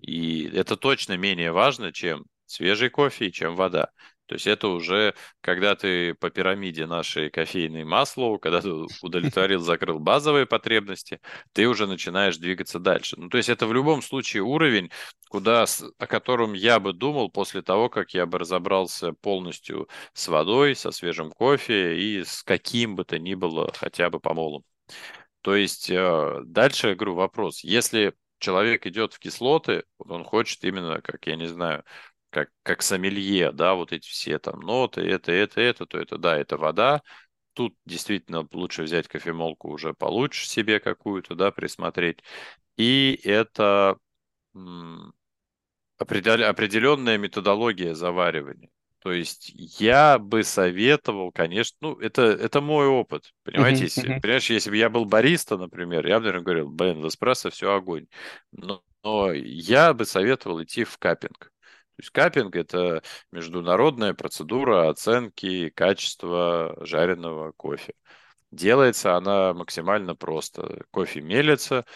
И это точно менее важно, чем свежий кофе и чем вода. То есть это уже, когда ты по пирамиде нашей кофейной Маслоу, когда ты удовлетворил, закрыл базовые потребности, ты уже начинаешь двигаться дальше. Ну, то есть это в любом случае уровень, куда, о котором я бы думал после того, как я бы разобрался полностью с водой, со свежим кофе и с каким бы то ни было хотя бы помолом. То есть э, дальше, я говорю, вопрос. Если человек идет в кислоты, он хочет именно, как, я не знаю, как, как сомелье, да, вот эти все там ноты, это, это, это, то это, да, это вода. Тут действительно лучше взять кофемолку уже получше себе какую-то, да, присмотреть. И это определенная методология заваривания. То есть я бы советовал, конечно, ну, это, это мой опыт, понимаете, если, понимаешь, если бы я был бариста, например, я бы, наверное, говорил, блин, в эспрессо все огонь. Но, но я бы советовал идти в капинг. Есть капинг – это международная процедура оценки качества жареного кофе. Делается она максимально просто. Кофе мелится,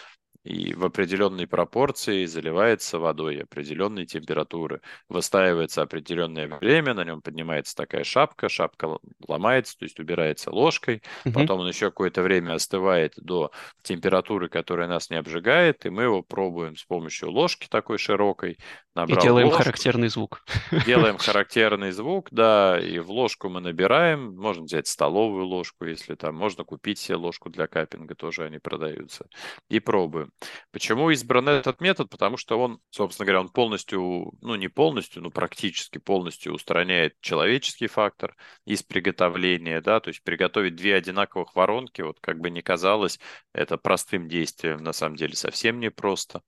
и в определенной пропорции заливается водой определенной температуры. Выстаивается определенное время, на нем поднимается такая шапка, шапка ломается, то есть убирается ложкой, угу. потом он еще какое-то время остывает до температуры, которая нас не обжигает, и мы его пробуем с помощью ложки такой широкой. Набрал и делаем ложку, характерный звук. Делаем характерный звук, да, и в ложку мы набираем, можно взять столовую ложку, если там, можно купить себе ложку для капинга, тоже они продаются, и пробуем. Почему избран этот метод? Потому что он, собственно говоря, он полностью, ну не полностью, но практически полностью устраняет человеческий фактор из приготовления, да, то есть приготовить две одинаковых воронки, вот как бы ни казалось, это простым действием, на самом деле совсем непросто.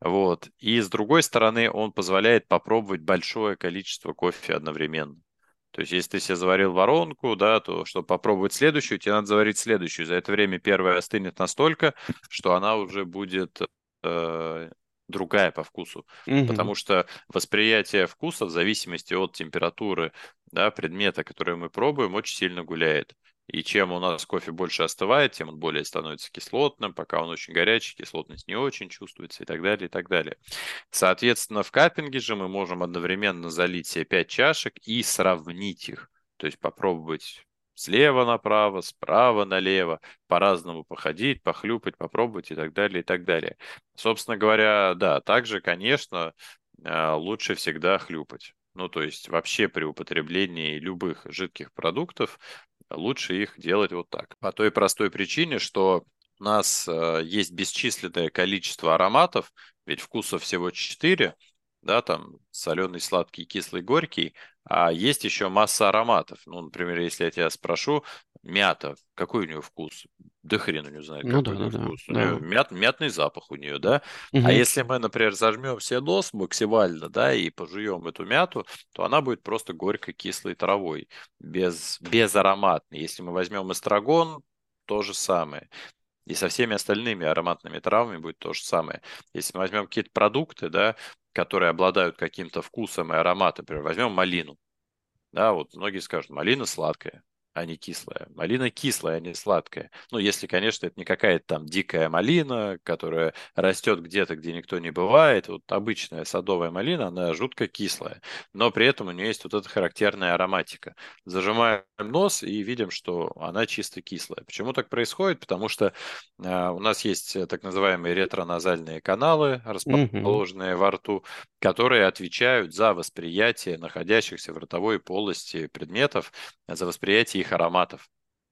Вот. И с другой стороны, он позволяет попробовать большое количество кофе одновременно. То есть, если ты себе заварил воронку, да, то чтобы попробовать следующую, тебе надо заварить следующую. За это время первая остынет настолько, что она уже будет э, другая по вкусу. Угу. Потому что восприятие вкуса в зависимости от температуры да, предмета, который мы пробуем, очень сильно гуляет. И чем у нас кофе больше остывает, тем он более становится кислотным. Пока он очень горячий, кислотность не очень чувствуется и так далее, и так далее. Соответственно, в каппинге же мы можем одновременно залить себе 5 чашек и сравнить их. То есть попробовать слева направо, справа налево, по-разному походить, похлюпать, попробовать и так далее, и так далее. Собственно говоря, да, также, конечно, а, лучше всегда хлюпать. Ну, то есть вообще при употреблении любых жидких продуктов лучше их делать вот так. По той простой причине, что у нас э, есть бесчисленное количество ароматов, ведь вкусов всего 4, да, там соленый, сладкий, кислый, горький, а есть еще масса ароматов. Ну, например, если я тебя спрошу, мята, какой у нее вкус? Да хрен у нее знает, ну, какой да, у нее да, вкус. Да. У нее мят, мятный запах у нее, да? Угу. А если мы, например, зажмем себе нос максимально, да, и пожуем эту мяту, то она будет просто горько-кислой травой, без, без ароматной. Если мы возьмем эстрагон, то же самое. И со всеми остальными ароматными травами будет то же самое. Если мы возьмем какие-то продукты, да, которые обладают каким-то вкусом и ароматом, например, возьмем малину. Да, вот многие скажут, малина сладкая а не кислая. Малина кислая, а не сладкая. Ну, если, конечно, это не какая-то там дикая малина, которая растет где-то, где никто не бывает. Вот обычная садовая малина, она жутко кислая. Но при этом у нее есть вот эта характерная ароматика. Зажимаем нос и видим, что она чисто кислая. Почему так происходит? Потому что э, у нас есть так называемые ретроназальные каналы, расположенные mm-hmm. во рту, которые отвечают за восприятие находящихся в ротовой полости предметов, за восприятие их ароматов.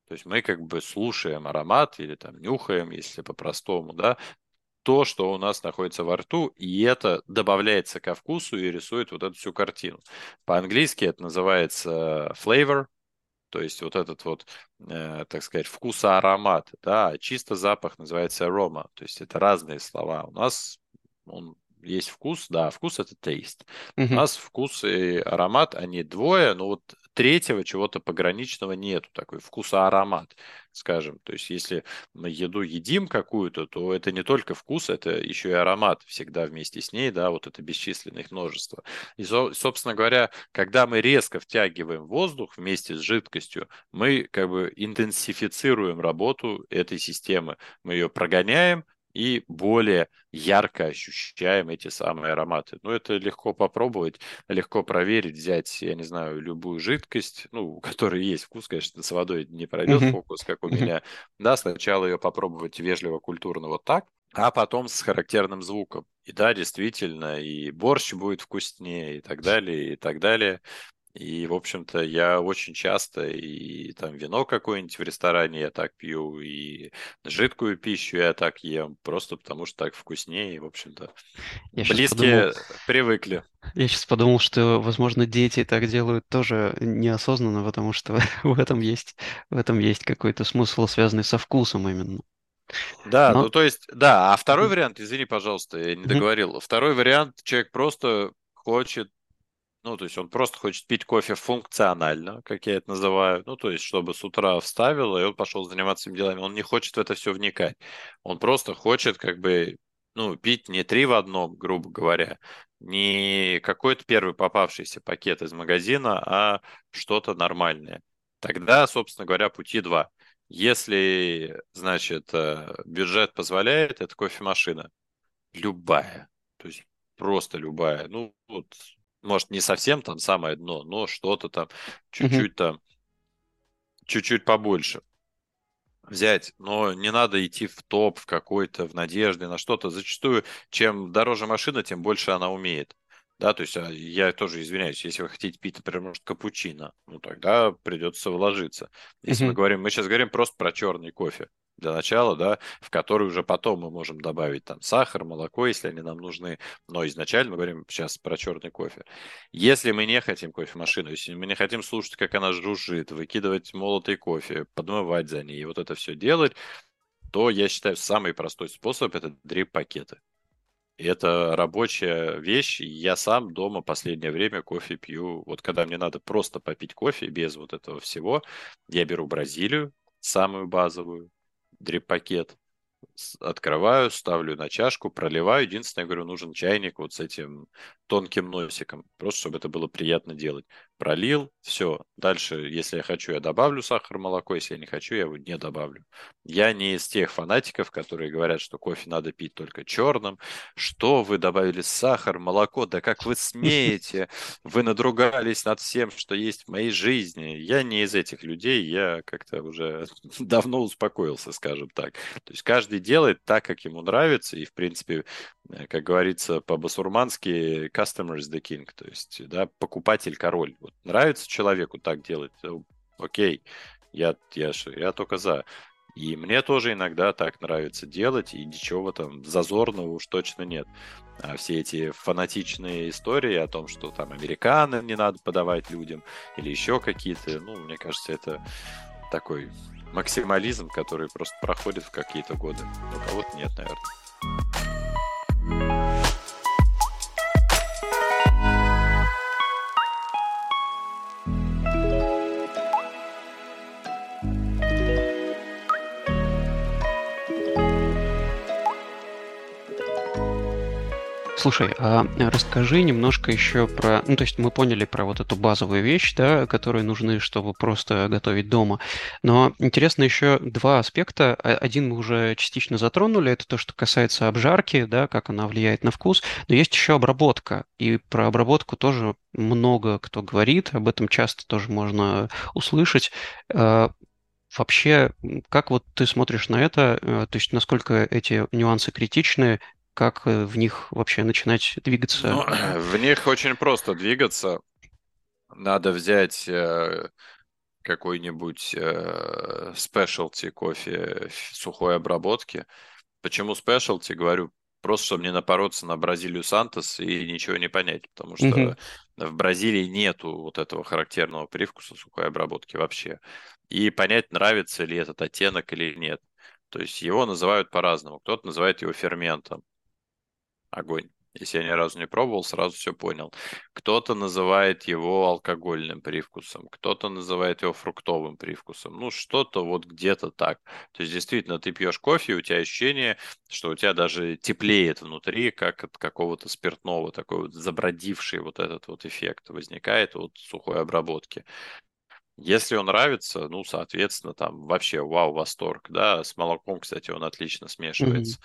То есть мы как бы слушаем аромат или там нюхаем, если по-простому, да, то, что у нас находится во рту, и это добавляется ко вкусу и рисует вот эту всю картину. По-английски это называется flavor, то есть вот этот вот, э, так сказать, вкус-аромат, да, а чисто запах называется aroma, то есть это разные слова. У нас он есть вкус, да, вкус это taste. Uh-huh. У нас вкус и аромат, они двое, но вот третьего чего-то пограничного нету, такой вкус-аромат, скажем. То есть если мы еду едим какую-то, то это не только вкус, это еще и аромат всегда вместе с ней, да, вот это бесчисленное множество. И, собственно говоря, когда мы резко втягиваем воздух вместе с жидкостью, мы как бы интенсифицируем работу этой системы. Мы ее прогоняем, и более ярко ощущаем эти самые ароматы. Ну, это легко попробовать, легко проверить, взять, я не знаю, любую жидкость, ну, у которой есть вкус, конечно, с водой не пройдет mm-hmm. фокус, как у mm-hmm. меня. Да, сначала ее попробовать вежливо, культурно вот так, а потом с характерным звуком. И да, действительно, и борщ будет вкуснее, и так далее, и так далее. И, в общем-то, я очень часто и там вино какое-нибудь в ресторане я так пью, и жидкую пищу я так ем, просто потому что так вкуснее, и, в общем-то, я близкие подумал, привыкли. Я сейчас подумал, что, возможно, дети так делают тоже неосознанно, потому что в этом есть, в этом есть какой-то смысл, связанный со вкусом именно. Да, Но... ну то есть, да, а второй вариант, извини, пожалуйста, я не договорил. Второй вариант, человек просто хочет ну, то есть он просто хочет пить кофе функционально, как я это называю. Ну, то есть, чтобы с утра вставил, и он пошел заниматься делами. Он не хочет в это все вникать. Он просто хочет, как бы, ну, пить не три в одном, грубо говоря, не какой-то первый попавшийся пакет из магазина, а что-то нормальное. Тогда, собственно говоря, пути два. Если, значит, э, бюджет позволяет, это кофемашина. Любая. То есть просто любая. Ну, вот может, не совсем там самое дно, но что-то там чуть-чуть там, чуть-чуть побольше взять, но не надо идти в топ в какой-то, в надежде на что-то. Зачастую, чем дороже машина, тем больше она умеет. Да, то есть а, я тоже извиняюсь, если вы хотите пить, например, может, капучино, ну тогда придется вложиться. Если mm-hmm. мы говорим, мы сейчас говорим просто про черный кофе для начала, да, в который уже потом мы можем добавить там сахар, молоко, если они нам нужны. Но изначально мы говорим сейчас про черный кофе. Если мы не хотим кофемашину, если мы не хотим слушать, как она жужжит, выкидывать молотый кофе, подмывать за ней и вот это все делать, то я считаю, самый простой способ – это дрип-пакеты. Это рабочая вещь. Я сам дома последнее время кофе пью. Вот когда мне надо просто попить кофе без вот этого всего, я беру Бразилию, самую базовую, дрип-пакет, открываю, ставлю на чашку, проливаю. Единственное, я говорю, нужен чайник вот с этим тонким носиком, просто чтобы это было приятно делать. Пролил, все. Дальше, если я хочу, я добавлю сахар, молоко, если я не хочу, я его не добавлю. Я не из тех фанатиков, которые говорят, что кофе надо пить только черным. Что вы добавили сахар, молоко? Да как вы смеете? Вы надругались над всем, что есть в моей жизни. Я не из этих людей, я как-то уже давно успокоился, скажем так. То есть каждый делает так, как ему нравится, и, в принципе, э, как говорится по-басурмански, customer is the king, то есть, да, покупатель король. Вот нравится человеку так делать, окей, я, я, я только за. И мне тоже иногда так нравится делать, и ничего там зазорного уж точно нет. А все эти фанатичные истории о том, что там американцам не надо подавать людям, или еще какие-то, ну, мне кажется, это такой максимализм, который просто проходит в какие-то годы. У кого-то нет, наверное. Слушай, а расскажи немножко еще про... Ну, то есть мы поняли про вот эту базовую вещь, да, которые нужны, чтобы просто готовить дома. Но интересно еще два аспекта. Один мы уже частично затронули, это то, что касается обжарки, да, как она влияет на вкус. Но есть еще обработка. И про обработку тоже много кто говорит, об этом часто тоже можно услышать. А, вообще, как вот ты смотришь на это, э, то есть насколько эти нюансы критичны, как э, в них вообще начинать двигаться? Ну, в них очень просто двигаться. Надо взять э, какой-нибудь э, specialty кофе сухой обработки. Почему specialty? Говорю, просто чтобы не напороться на Бразилию Сантос и ничего не понять, потому что mm-hmm. в Бразилии нету вот этого характерного привкуса сухой обработки вообще. И понять, нравится ли этот оттенок или нет. То есть его называют по-разному. Кто-то называет его ферментом, огонь. Если я ни разу не пробовал, сразу все понял. Кто-то называет его алкогольным привкусом, кто-то называет его фруктовым привкусом. Ну, что-то вот где-то так. То есть, действительно, ты пьешь кофе, у тебя ощущение, что у тебя даже теплеет внутри, как от какого-то спиртного, такой вот забродивший вот этот вот эффект возникает от сухой обработки. Если он нравится, ну, соответственно, там вообще вау, восторг, да, с молоком, кстати, он отлично смешивается.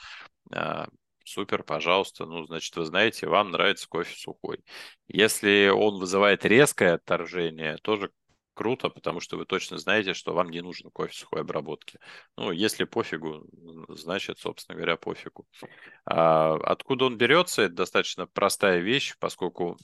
Mm-hmm супер, пожалуйста. Ну, значит, вы знаете, вам нравится кофе сухой. Если он вызывает резкое отторжение, тоже круто, потому что вы точно знаете, что вам не нужен кофе сухой обработки. Ну, если пофигу, значит, собственно говоря, пофигу. А откуда он берется, это достаточно простая вещь, поскольку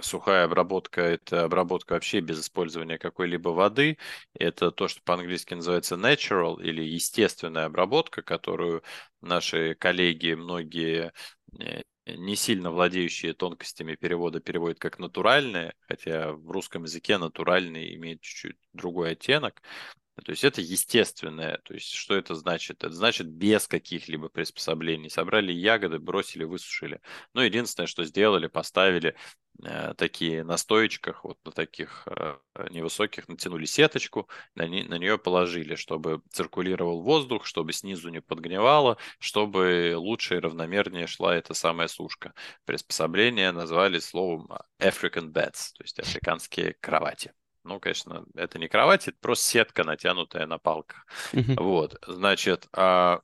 Сухая обработка – это обработка вообще без использования какой-либо воды. Это то, что по-английски называется natural или естественная обработка, которую наши коллеги, многие э, не сильно владеющие тонкостями перевода переводят как натуральное, хотя в русском языке натуральный имеет чуть-чуть другой оттенок. То есть это естественное. То есть что это значит? Это значит без каких-либо приспособлений. Собрали ягоды, бросили, высушили. Ну, единственное, что сделали, поставили такие на стоечках, вот на таких э, невысоких, натянули сеточку, на, не, на нее положили, чтобы циркулировал воздух, чтобы снизу не подгнивало, чтобы лучше и равномернее шла эта самая сушка. Приспособление назвали словом African beds, то есть африканские кровати. Ну, конечно, это не кровать, это просто сетка, натянутая на палках. Вот, значит, а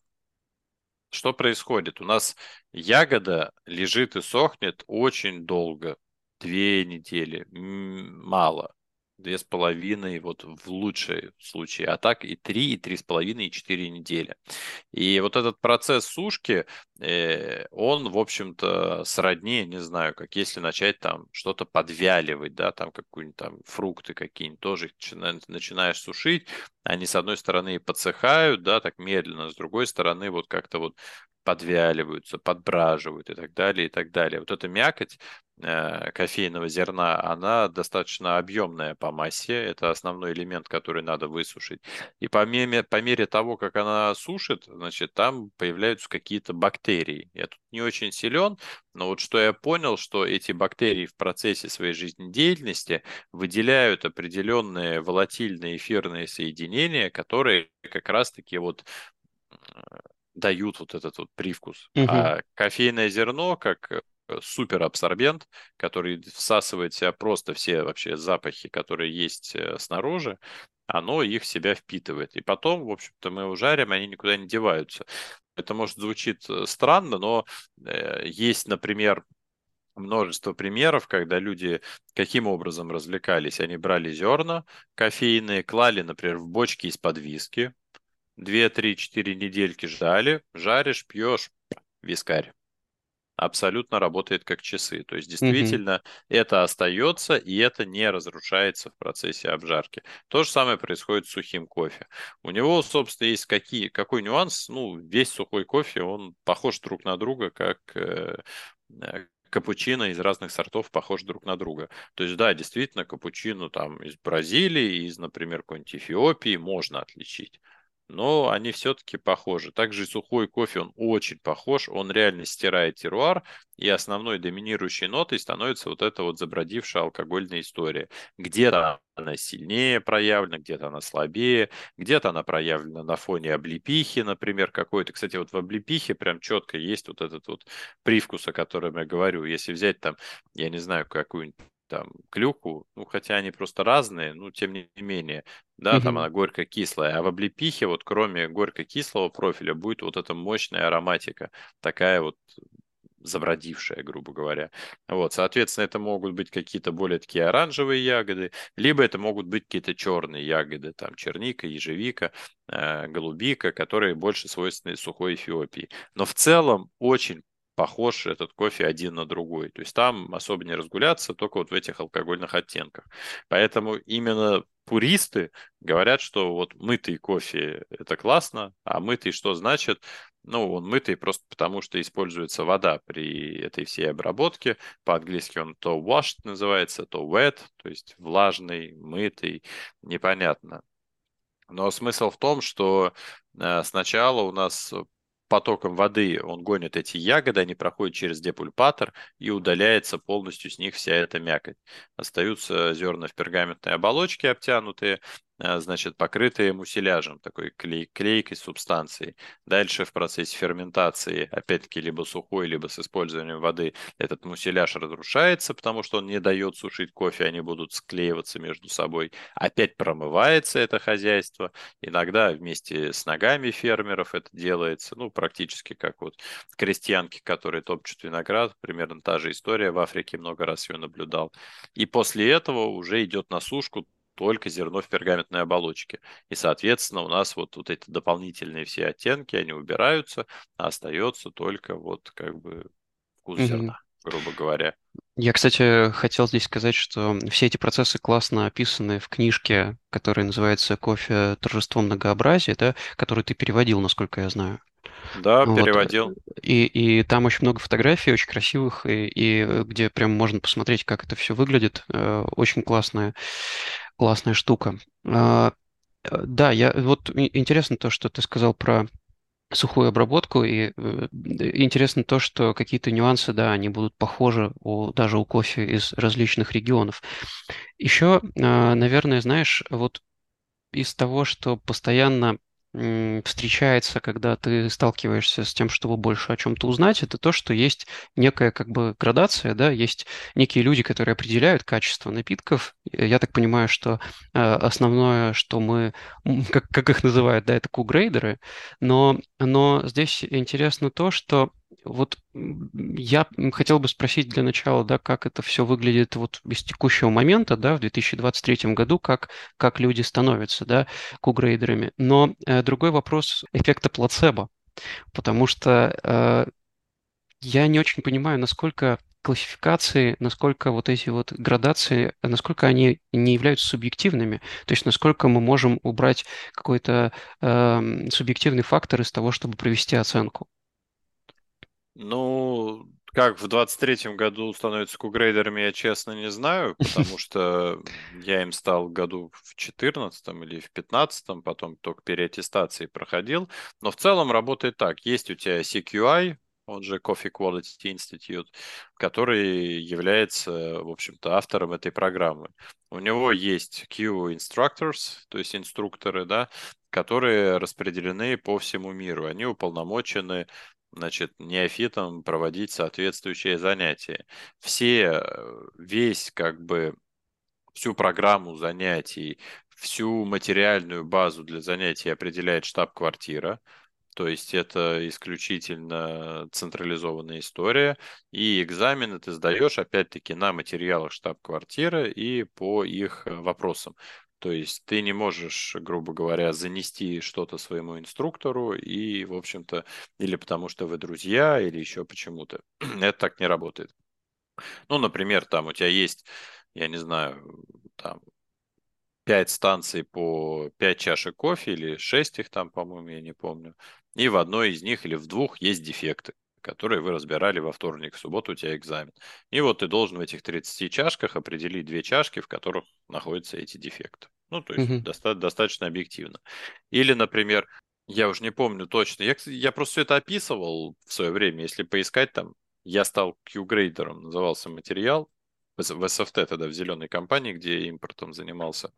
что происходит? У нас ягода лежит и сохнет очень долго. Две недели. Мало. Две с половиной, вот в лучшем случае. А так и три, и три с половиной, и четыре недели. И вот этот процесс сушки, э, он, в общем-то, сродни, не знаю, как если начать там что-то подвяливать, да, там какие-нибудь там фрукты какие-нибудь, тоже начинаешь сушить, они с одной стороны подсыхают, да, так медленно, с другой стороны вот как-то вот подвяливаются, подбраживают и так далее, и так далее. Вот эта мякоть э, кофейного зерна, она достаточно объемная по массе, это основной элемент, который надо высушить. И по мере, по мере того, как она сушит, значит, там появляются какие-то бактерии. Я тут не очень силен, но вот что я понял, что эти бактерии в процессе своей жизнедеятельности выделяют определенные волатильные эфирные соединения, которые как раз-таки вот э, дают вот этот вот привкус. Мгм. А кофейное зерно, как э, суперабсорбент, который всасывает в себя просто все вообще запахи, которые есть э, снаружи, оно их в себя впитывает. И потом, в общем-то, мы его жарим, они никуда не деваются. Это, может, звучит э, странно, но есть, например, множество примеров, когда люди каким образом развлекались. Они брали зерна кофейные, клали, например, в бочки из-под виски, Две, три, четыре недельки ждали, жаришь, пьешь, вискарь. Абсолютно работает как часы. То есть действительно это остается, и это не разрушается в процессе обжарки. То же самое происходит с сухим кофе. У него, собственно, есть какие, какой нюанс? Ну, весь сухой кофе, он похож друг на друга, как э, э, капучино из разных сортов похож друг на друга. То есть, да, действительно, капучино там из Бразилии, из, например, какой-нибудь Эфиопии можно отличить но они все-таки похожи. Также сухой кофе, он очень похож, он реально стирает теруар, и основной доминирующей нотой становится вот эта вот забродившая алкогольная история. Где-то она сильнее проявлена, где-то она слабее, где-то она проявлена на фоне облепихи, например, какой-то. Кстати, вот в облепихе прям четко есть вот этот вот привкус, о котором я говорю. Если взять там, я не знаю, какую-нибудь там клюкву, ну, хотя они просто разные, ну, тем не менее, да, там Мгм. она горько-кислая, а в облепихе вот кроме горько-кислого профиля будет вот эта мощная ароматика, такая вот забродившая, грубо говоря. Вот, соответственно, это могут быть какие-то более такие оранжевые ягоды, либо это могут быть какие-то черные ягоды, там черника, ежевика, э, голубика, которые больше свойственны сухой Эфиопии. Но в целом очень похож этот кофе один на другой. То есть там особо не разгуляться, только вот в этих алкогольных оттенках. Поэтому именно пуристы говорят, что вот мытый кофе это классно, а мытый что значит? Ну, он мытый просто потому, что используется вода при этой всей обработке. По-английски он то washed называется, то wet, то есть влажный, мытый, непонятно. Но смысл в том, что э, сначала у нас потоком воды он гонит эти ягоды, они проходят через депульпатор и удаляется полностью с них вся эта мякоть. Остаются зерна в пергаментной оболочке обтянутые, значит, покрытые мусиляжем, такой клей, клейкой субстанцией. Дальше в процессе ферментации, опять-таки, либо сухой, либо с использованием воды, этот мусиляж разрушается, потому что он не дает сушить кофе, они будут склеиваться между собой. Опять промывается это хозяйство, Иногда вместе с ногами фермеров это делается, ну, практически как вот крестьянки, которые топчут виноград, примерно та же история, в Африке много раз ее наблюдал. И после этого уже идет на сушку только зерно в пергаментной оболочке. И, соответственно, у нас вот, вот эти дополнительные все оттенки, они убираются, а остается только вот как бы вкус зерна, грубо говоря. Я, кстати, хотел здесь сказать, что все эти процессы классно описаны в книжке, которая называется «Кофе. Торжество многообразия», да, которую ты переводил, насколько я знаю. Да, Вот. переводил. И, и там очень много фотографий, очень красивых, и, и где прям можно посмотреть, как это все выглядит. Э, Очень классная, классная штука. А, Э, Да, я вот и- интересно то, что ты сказал про сухую обработку, и э, интересно то, что какие-то нюансы, да, они будут похожи у, даже у кофе из различных регионов. Еще, э, наверное, знаешь, вот из того, что постоянно встречается, когда ты сталкиваешься с тем, чтобы больше о чем-то узнать, это то, что есть некая как бы градация, да, есть некие люди, которые определяют качество напитков. Э, Я так понимаю, что э, основное, что мы, как, как их называют, да, это кугрейдеры, но, но здесь интересно то, что вот я хотел бы спросить для начала, да, как это все выглядит вот из текущего момента, да, в 2023 году, как, как люди становятся, да, кугрейдерами. Но э, другой вопрос эффекта плацебо, потому что э, я не очень понимаю, насколько классификации, насколько вот эти вот градации, насколько они не являются субъективными, то есть насколько мы можем убрать какой-то эм, субъективный фактор из того, чтобы провести оценку. Ну, как в двадцать третьем году становятся кугрейдерами, я честно не знаю, потому что я им стал году в четырнадцатом или в пятнадцатом, потом только переаттестации проходил. Но в целом работает так. Есть у тебя CQI, он же Coffee Quality Institute, который является, в общем-то, автором этой программы. У него есть Q Instructors, то есть инструкторы, да, которые распределены по всему миру. Они уполномочены значит, неофитам проводить соответствующие занятия. Все, весь как бы всю программу занятий, всю материальную базу для занятий определяет штаб-квартира. То есть это исключительно централизованная история. И экзамены ты сдаешь, опять-таки, на материалах штаб-квартиры и по их э, вопросам. То есть ты не можешь, грубо говоря, занести что-то своему инструктору и, в общем-то, или потому что вы друзья, или еще почему-то. Это так не работает. Ну, например, там у тебя есть, я не знаю, там пять станций по пять чашек кофе или шесть их там, по-моему, я не помню. И в одной из них или в двух есть дефекты которые вы разбирали во вторник, в субботу у тебя экзамен. И вот ты должен в этих 30 чашках определить две чашки, в которых находятся эти дефекты. Ну, то есть Мгм. доста- достаточно объективно. Или, например, я уже не помню точно, я, я просто все это описывал в свое время, если поискать там, я стал Q-грейдером, назывался материал, в SFT тогда, в зеленой компании, где импортом занимался,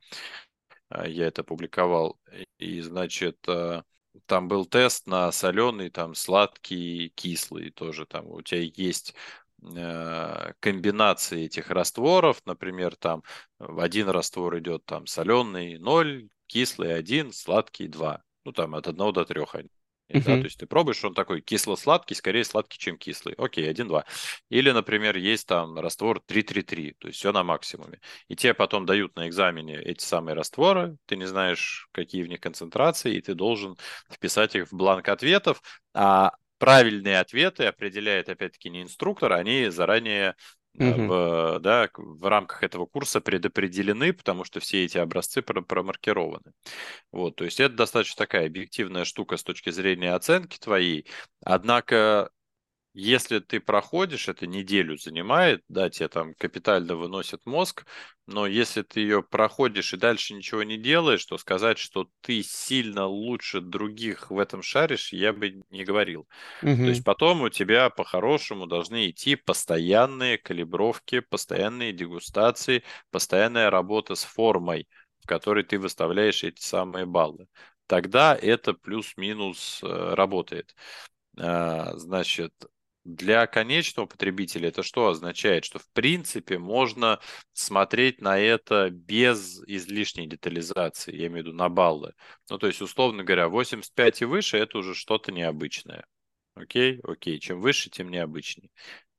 а, я это публиковал. И, значит, а, там был тест на соленый, там сладкий, кислый тоже. Там у тебя есть э, комбинации этих растворов, например, там в один раствор идет там соленый 0, кислый 1, сладкий 2. Ну, там от 1 до 3 они. Да, то есть ты пробуешь, он такой кисло-сладкий, скорее сладкий, чем кислый. Окей, 1-2. Или, например, есть там раствор 3-3-3, то есть все на максимуме. И тебе потом дают на экзамене эти самые растворы, ты не знаешь, какие в них концентрации, и ты должен вписать их в бланк ответов, а правильные ответы определяет, опять-таки, не инструктор, они заранее э, в, да, в рамках этого курса предопределены, потому что все эти образцы про- промаркированы. Вот, то есть это достаточно такая объективная штука с точки зрения оценки твоей. Однако если ты проходишь, это неделю занимает, да, тебе там капитально выносит мозг, но если ты ее проходишь и дальше ничего не делаешь, то сказать, что ты сильно лучше других в этом шаришь, я бы не говорил. То Мгм. есть потом у тебя по-хорошему должны идти постоянные калибровки, постоянные дегустации, постоянная работа с формой, в которой ты выставляешь эти самые баллы. Тогда это плюс-минус э, работает. А, Значит, для конечного потребителя это что означает? Что в принципе можно смотреть на это без излишней детализации, я имею в виду на баллы. Ну, то есть, условно говоря, 85 и выше это уже что-то необычное. Окей? Окей. Чем выше, тем необычнее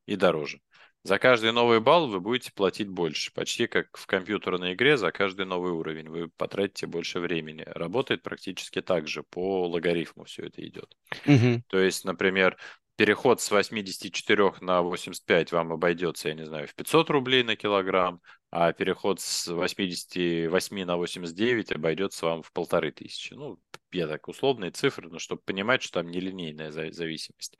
и дороже. За каждый новый балл вы будете платить больше. Почти как в компьютерной игре за каждый новый уровень. Вы потратите больше времени. Работает практически так же. По логарифму все это идет. Мгм. То есть, например, переход с 84 на 85 вам обойдется, я не знаю, в 500 рублей на килограмм, а переход с 88 на 89 обойдется вам в полторы тысячи. Ну, я так условные цифры, но чтобы понимать, что там нелинейная зависимость.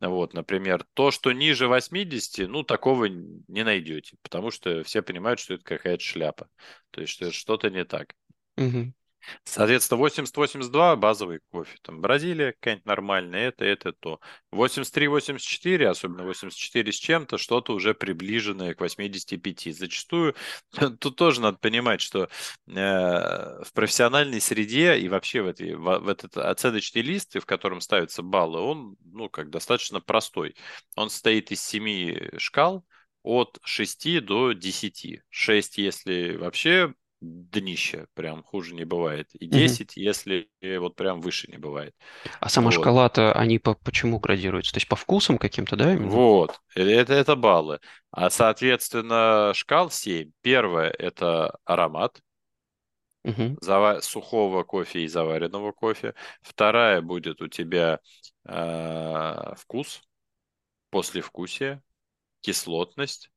Вот, например, то, что ниже 80, ну, такого не найдете, потому что все понимают, что это какая-то шляпа. То есть, что что-то не так. Мгм. Соответственно, 80-82 базовый кофе. Там Бразилия какая-нибудь нормальная, это, это, то. 83-84, особенно 84 с чем-то, что-то уже приближенное к 85. Зачастую тут тоже надо понимать, что э, в профессиональной среде и вообще в, этой, в, в этот оценочный лист, в котором ставятся баллы, он, ну, как достаточно простой. Он состоит из семи шкал, от 6 до 10. 6, если вообще днище, прям хуже не бывает. И 10, угу. если вот прям выше не бывает. А сама вот. шкала-то, они по, почему градируются? То есть по вкусам каким-то, да? Именно? Вот, э, это, это баллы. А, соответственно, шкал 7. Первое – это аромат угу. зава- сухого кофе и заваренного кофе. Вторая будет у тебя э- вкус, послевкусие, кислотность,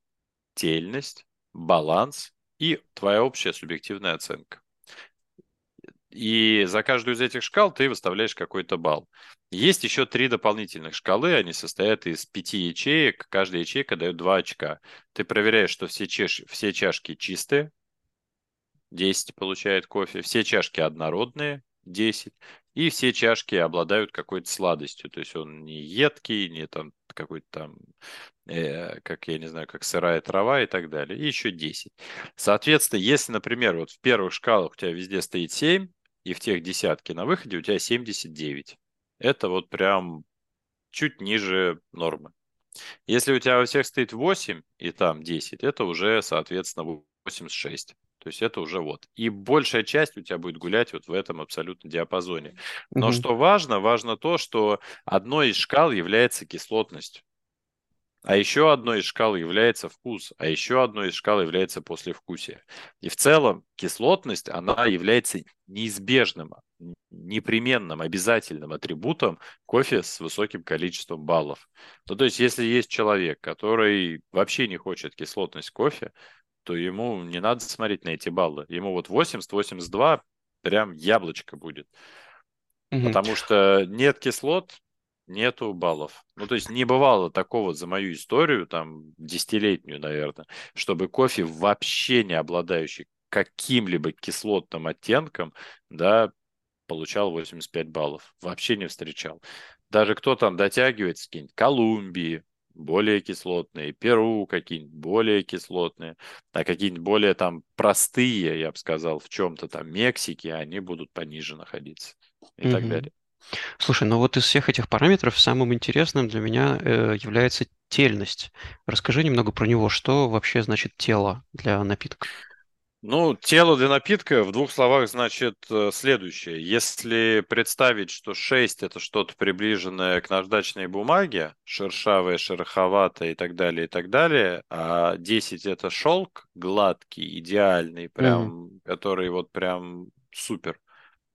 тельность, баланс и твоя общая субъективная оценка. И за каждую из этих шкал ты выставляешь какой-то балл. Есть еще три дополнительных шкалы, они состоят из пяти ячеек, каждая ячейка дает два очка. Ты проверяешь, что все, чаш... все чашки чистые, 10 получает кофе, все чашки однородные, 10, и все чашки обладают какой-то сладостью, то есть он не едкий, не там какой-то там Э, как, я не знаю, как сырая трава и так далее, и еще 10. Соответственно, если, например, вот в первых шкалах у тебя везде стоит 7, и в тех десятки на выходе у тебя 79. Это вот прям чуть ниже нормы. Если у тебя во всех стоит 8 и там 10, это уже, соответственно, 86. То есть это уже вот. И большая часть у тебя будет гулять вот в этом абсолютно диапазоне. Но угу. что важно, важно то, что одной из шкал является кислотность. А еще одной из шкал является вкус, а еще одной из шкал является послевкусие. И в целом кислотность, она является неизбежным, непременным, обязательным атрибутом кофе с высоким количеством баллов. Ну, то есть, если есть человек, который вообще не хочет кислотность кофе, то ему не надо смотреть на эти баллы. Ему вот 80-82 прям яблочко будет. Угу. Потому что нет кислот, нету баллов. Ну, то есть не бывало такого за мою историю, там, десятилетнюю, наверное, чтобы кофе, вообще не обладающий каким-либо кислотным оттенком, да, получал 85 баллов. Вообще не встречал. Даже кто там дотягивается, какие-нибудь Колумбии, более кислотные, Перу какие-нибудь более кислотные, а какие-нибудь более там простые, я бы сказал, в чем-то там Мексики, они будут пониже находиться и mm-hmm. так далее. Слушай, ну вот из всех этих параметров самым интересным для меня э, является тельность. Расскажи немного про него, что вообще значит тело для напитка. Ну, тело для напитка в двух словах значит э, следующее. Если представить, что 6 это что-то приближенное к наждачной бумаге, шершавое, шероховатое и так далее, и так далее, а 10 это шелк гладкий, идеальный, прям, mm-hmm. который вот прям супер,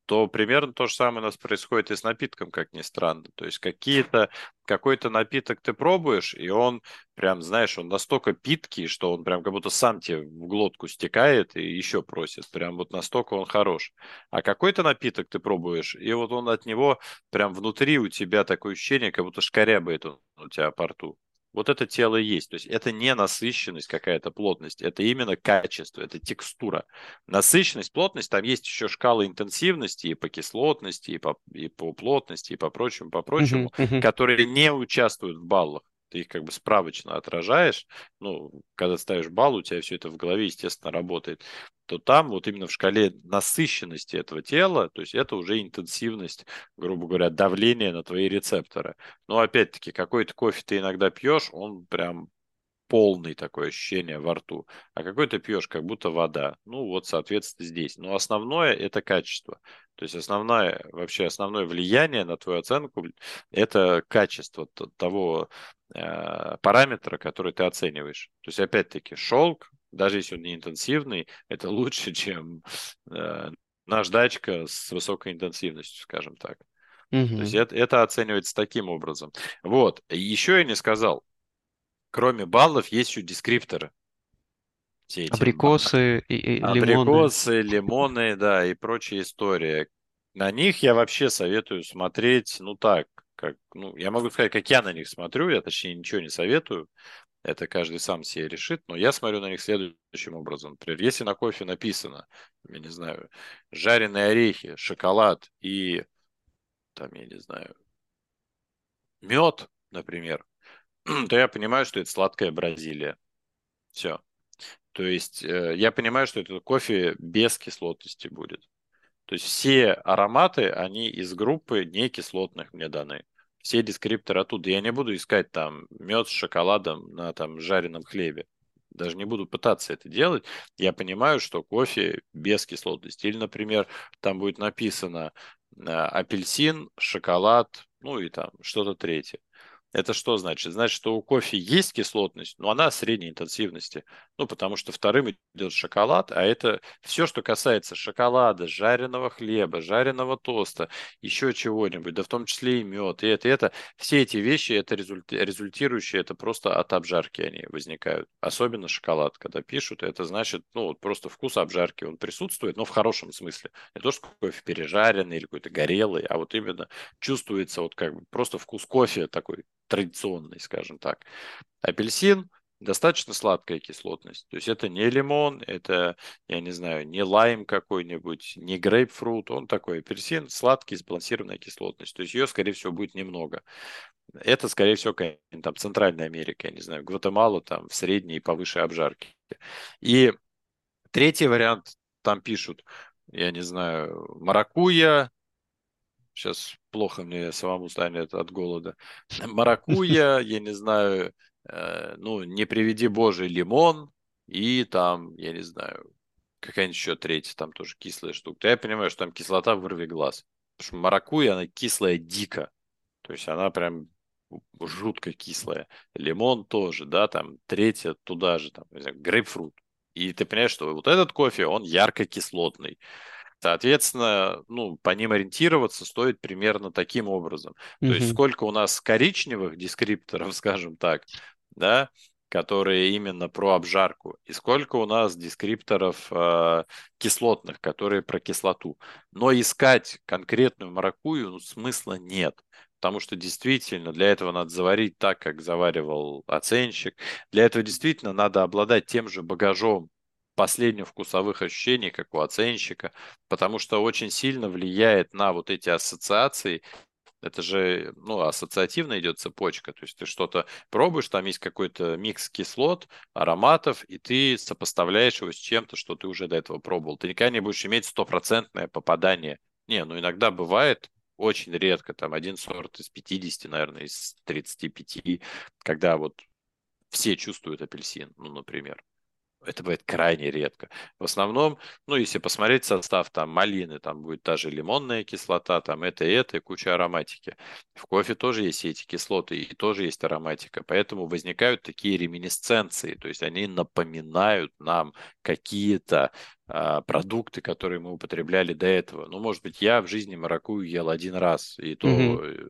то примерно то же самое у нас происходит и с напитком, как ни странно. То есть какие-то, какой-то напиток ты пробуешь, и он прям, знаешь, он настолько питкий, что он прям как будто сам тебе в глотку стекает и еще просит. Прям вот настолько он хорош. А какой-то напиток ты пробуешь, и вот он от него прям внутри у тебя такое ощущение, как будто шкарябает он у тебя по рту вот это тело есть. То есть это не насыщенность какая-то, плотность, это именно качество, это текстура. Насыщенность, плотность, там есть еще шкала интенсивности и по кислотности, и по, и по плотности, и по прочему, по прочему, uh-huh, uh-huh. которые не участвуют в баллах ты их как бы справочно отражаешь, ну, когда ставишь балл, у тебя все это в голове, естественно, работает, то там вот именно в шкале насыщенности этого тела, то есть это уже интенсивность, грубо говоря, давления на твои рецепторы. Но опять-таки, какой-то кофе ты иногда пьешь, он прям полный такое ощущение во рту, а какой ты пьешь, как будто вода. Ну вот, соответственно, здесь. Но основное это качество. То есть основное, вообще основное влияние на твою оценку – это качество того параметра, который ты оцениваешь. То есть, опять-таки, шелк, даже если он не интенсивный, это лучше, чем э, наждачка с высокой интенсивностью, скажем так. Угу. То есть это, это оценивается таким образом. Вот. Еще я не сказал, кроме баллов есть еще дескрипторы. Все эти Абрикосы и, и лимоны. Абрикосы, лимоны, да, и прочая история. На них я вообще советую смотреть, ну так, как, ну, я могу сказать, как я на них смотрю, я точнее ничего не советую. Это каждый сам себе решит, но я смотрю на них следующим образом. Например, если на кофе написано, я не знаю, жареные орехи, шоколад и, там, я не знаю, мед, например, то я понимаю, что это сладкая Бразилия. Все. То есть э, я понимаю, что это кофе без кислотности будет. То есть все ароматы, они из группы некислотных мне даны все дескрипторы оттуда. Я не буду искать там мед с шоколадом на там жареном хлебе. Даже не буду пытаться это делать. Я понимаю, что кофе без кислотности. Или, например, там будет написано э, апельсин, шоколад, ну и там что-то третье. Это что значит? Значит, что у кофе есть кислотность, но она средней интенсивности. Ну, потому что вторым идет шоколад, а это все, что касается шоколада, жареного хлеба, жареного тоста, еще чего-нибудь, да в том числе и мед, и это, и это. Все эти вещи, это результи, результирующие, это просто от обжарки они возникают. Особенно шоколад, когда пишут, это значит, ну, вот просто вкус обжарки, он присутствует, но в хорошем смысле. Не то, что кофе пережаренный или какой-то горелый, а вот именно чувствуется вот как бы просто вкус кофе такой традиционный, скажем так. Апельсин достаточно сладкая кислотность. То есть это не лимон, это, я не знаю, не лайм какой-нибудь, не грейпфрут. Он такой апельсин, сладкий, сбалансированная кислотность. То есть ее, скорее всего, будет немного. Это, скорее всего, там Центральная Америка, я не знаю, Гватемала там в средней и повыше обжарки. И третий вариант, там пишут, я не знаю, маракуя, Сейчас плохо мне самому станет от голода. Маракуя, я не знаю, э, ну, не приведи божий лимон и там, я не знаю, какая-нибудь еще третья, там тоже кислая штука. Я понимаю, что там кислота вырви глаз. Потому что маракуя, она кислая дико. То есть она прям жутко кислая. Лимон тоже, да, там третья туда же, там, грейпфрут. И ты понимаешь, что вот этот кофе, он ярко кислотный. Соответственно, ну, по ним ориентироваться стоит примерно таким образом. Mm-hmm. То есть сколько у нас коричневых дескрипторов, скажем так, да, которые именно про обжарку, и сколько у нас дескрипторов э, кислотных, которые про кислоту. Но искать конкретную маракую ну, смысла нет. Потому что действительно для этого надо заварить так, как заваривал оценщик. Для этого действительно надо обладать тем же багажом последних вкусовых ощущений, как у оценщика, потому что очень сильно влияет на вот эти ассоциации. Это же, ну, ассоциативно идет цепочка, то есть ты что-то пробуешь, там есть какой-то микс кислот, ароматов, и ты сопоставляешь его с чем-то, что ты уже до этого пробовал. Ты никогда не будешь иметь стопроцентное попадание. Не, ну иногда бывает, очень редко, там один сорт из 50, наверное, из 35, когда вот все чувствуют апельсин, ну, например это бывает крайне редко. В основном, ну, если посмотреть состав, там, малины, там будет та же лимонная кислота, там, это и это, и куча ароматики. В кофе тоже есть эти кислоты, и тоже есть ароматика. Поэтому возникают такие реминесценции, то есть они напоминают нам какие-то а, продукты, которые мы употребляли до этого. Ну, может быть, я в жизни маракую ел один раз, и то mm-hmm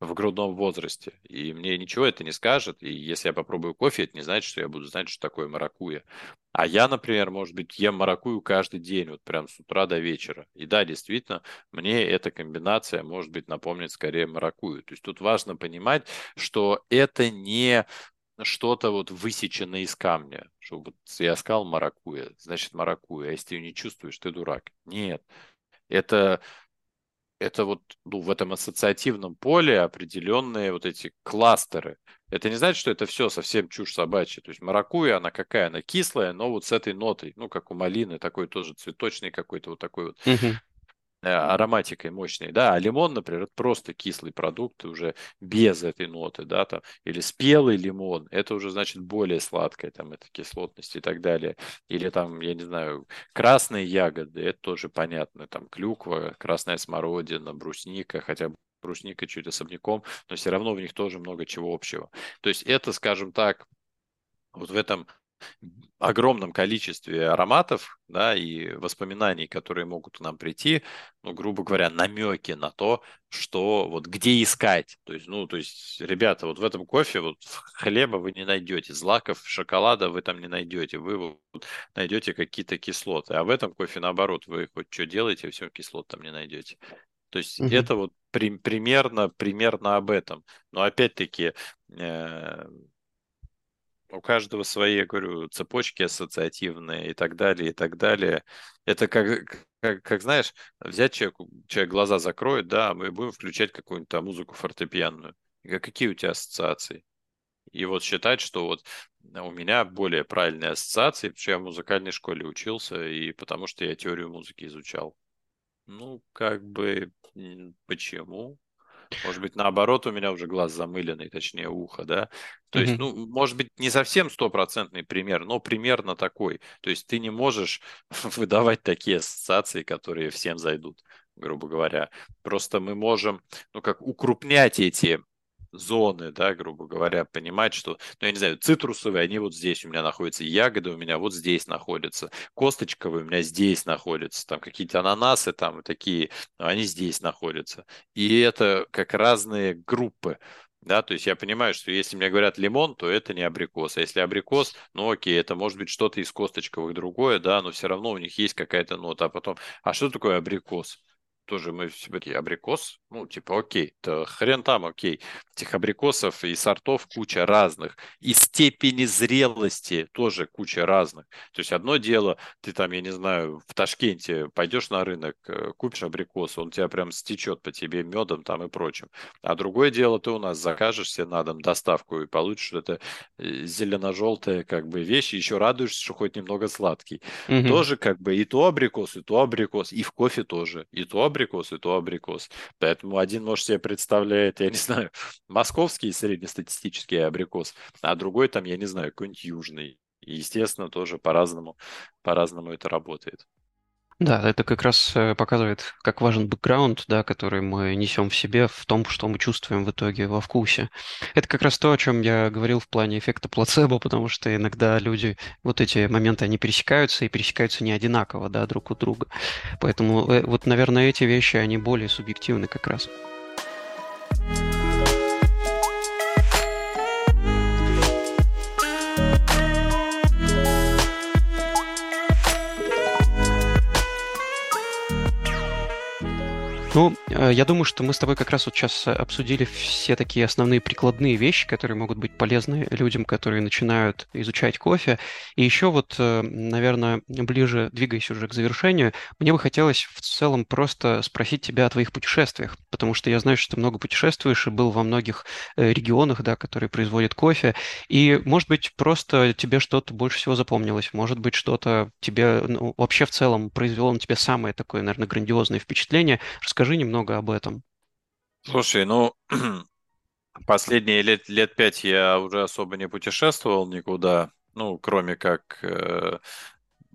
в грудном возрасте. И мне ничего это не скажет. И если я попробую кофе, это не значит, что я буду знать, что такое маракуя. А я, например, может быть, ем маракую каждый день, вот прям с утра до вечера. И да, действительно, мне эта комбинация, может быть, напомнит скорее маракую. То есть тут важно понимать, что это не что-то вот высеченное из камня. Что вот я сказал маракуя, значит маракуя. А если ты ее не чувствуешь, ты дурак. Нет. Это это вот ну, в этом ассоциативном поле определенные вот эти кластеры. Это не значит, что это все совсем чушь собачья. То есть маракуя, она какая? Она кислая, но вот с этой нотой, ну, как у малины, такой тоже цветочный какой-то вот такой вот. Uh-huh. Э, ароматикой мощной, да, а лимон, например, просто кислый продукт уже без этой ноты, да, там, или спелый лимон, это уже значит более сладкая, там, это кислотность и так далее, или там, я не знаю, красные ягоды, это тоже понятно, там, клюква, красная смородина, брусника, хотя брусника чуть особняком, но все равно в них тоже много чего общего. То есть это, скажем так, вот в этом огромном количестве ароматов да, и воспоминаний, которые могут к нам прийти, ну, грубо говоря, намеки на то, что вот где искать. То есть, ну, то есть, ребята, вот в этом кофе вот хлеба вы не найдете, злаков, шоколада вы там не найдете, вы вот найдете какие-то кислоты. А в этом кофе, наоборот, вы хоть что делаете, все кислот там не найдете. То есть угу. это вот при, примерно, примерно об этом. Но опять-таки, э, у каждого свои, я говорю, цепочки ассоциативные и так далее, и так далее. Это как, как, как знаешь, взять человеку, человек глаза закроет, да, мы будем включать какую-нибудь там музыку фортепианную. Какие у тебя ассоциации? И вот считать, что вот у меня более правильные ассоциации, потому что я в музыкальной школе учился, и потому что я теорию музыки изучал. Ну, как бы, почему? Может быть, наоборот, у меня уже глаз замыленный, точнее, ухо, да? То есть, ну, может быть, не совсем стопроцентный пример, но примерно такой. То есть ты не можешь выдавать такие ассоциации, которые всем зайдут, грубо говоря. Просто мы можем, ну, как укрупнять эти зоны, да, грубо говоря, понимать, что, ну, я не знаю, цитрусовые, они вот здесь у меня находятся, ягоды у меня вот здесь находятся, косточковые у меня здесь находятся, там какие-то ананасы там такие, они здесь находятся. И это как разные группы. Да, то есть я понимаю, что если мне говорят лимон, то это не абрикос. А если абрикос, ну окей, это может быть что-то из косточковых другое, да, но все равно у них есть какая-то нота. А потом, а что такое абрикос? тоже мы абрикос, ну, типа, окей, то хрен там, окей. Этих абрикосов и сортов куча разных. И степени зрелости тоже куча разных. То есть одно дело, ты там, я не знаю, в Ташкенте пойдешь на рынок, э, купишь абрикос, он тебя прям стечет по тебе медом там и прочим. А другое дело, ты у нас закажешь себе на дом доставку и получишь это э, зелено-желтое как бы вещь, и еще радуешься, что хоть немного сладкий. Угу. Тоже как бы и то абрикос, и то абрикос, и в кофе тоже, и то абрикос, и то абрикос. Поэтому один, может, себе представляет, я не знаю, московский среднестатистический абрикос, а другой там, я не знаю, какой-нибудь южный. И, естественно, тоже по-разному, по-разному это работает. Да, это как раз э, показывает, как важен бэкграунд, да, который мы несем в себе, в том, что мы чувствуем в итоге во вкусе. Это как раз то, о чем я говорил в плане эффекта плацебо, потому что иногда люди, вот эти моменты, они пересекаются и пересекаются не одинаково, да, друг у друга. Поэтому э, вот, наверное, эти вещи, они более субъективны как раз. Ну, э, я думаю, что мы с тобой как раз вот сейчас обсудили все такие основные прикладные вещи, которые могут быть полезны людям, которые начинают изучать кофе. И еще вот, э, наверное, ближе, двигаясь уже к завершению, мне бы хотелось в целом просто спросить тебя о твоих путешествиях, потому что я знаю, что ты много путешествуешь и был во многих э, регионах, да, которые производят кофе. И, может быть, просто тебе что-то больше всего запомнилось, может быть, что-то тебе ну, вообще в целом произвело на тебя самое такое, наверное, грандиозное впечатление. Расскажи Расскажи немного об этом. Слушай, ну, последние лет, лет пять я уже особо не путешествовал никуда, ну, кроме как э,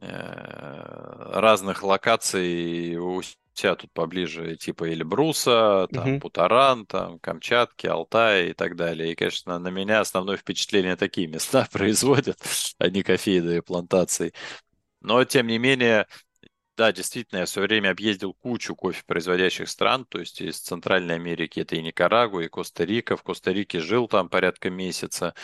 э, разных локаций у себя тут поближе, типа Эльбруса, там, угу. Путаран, там, Камчатки, Алтай и так далее. И, конечно, на меня основное впечатление такие места производят, а не кофейные плантации. Но, тем не менее, да, действительно, я все время объездил кучу кофе-производящих стран, то есть из Центральной Америки это и Никарагуа, и Коста-Рика. В Коста-Рике жил там порядка месяца.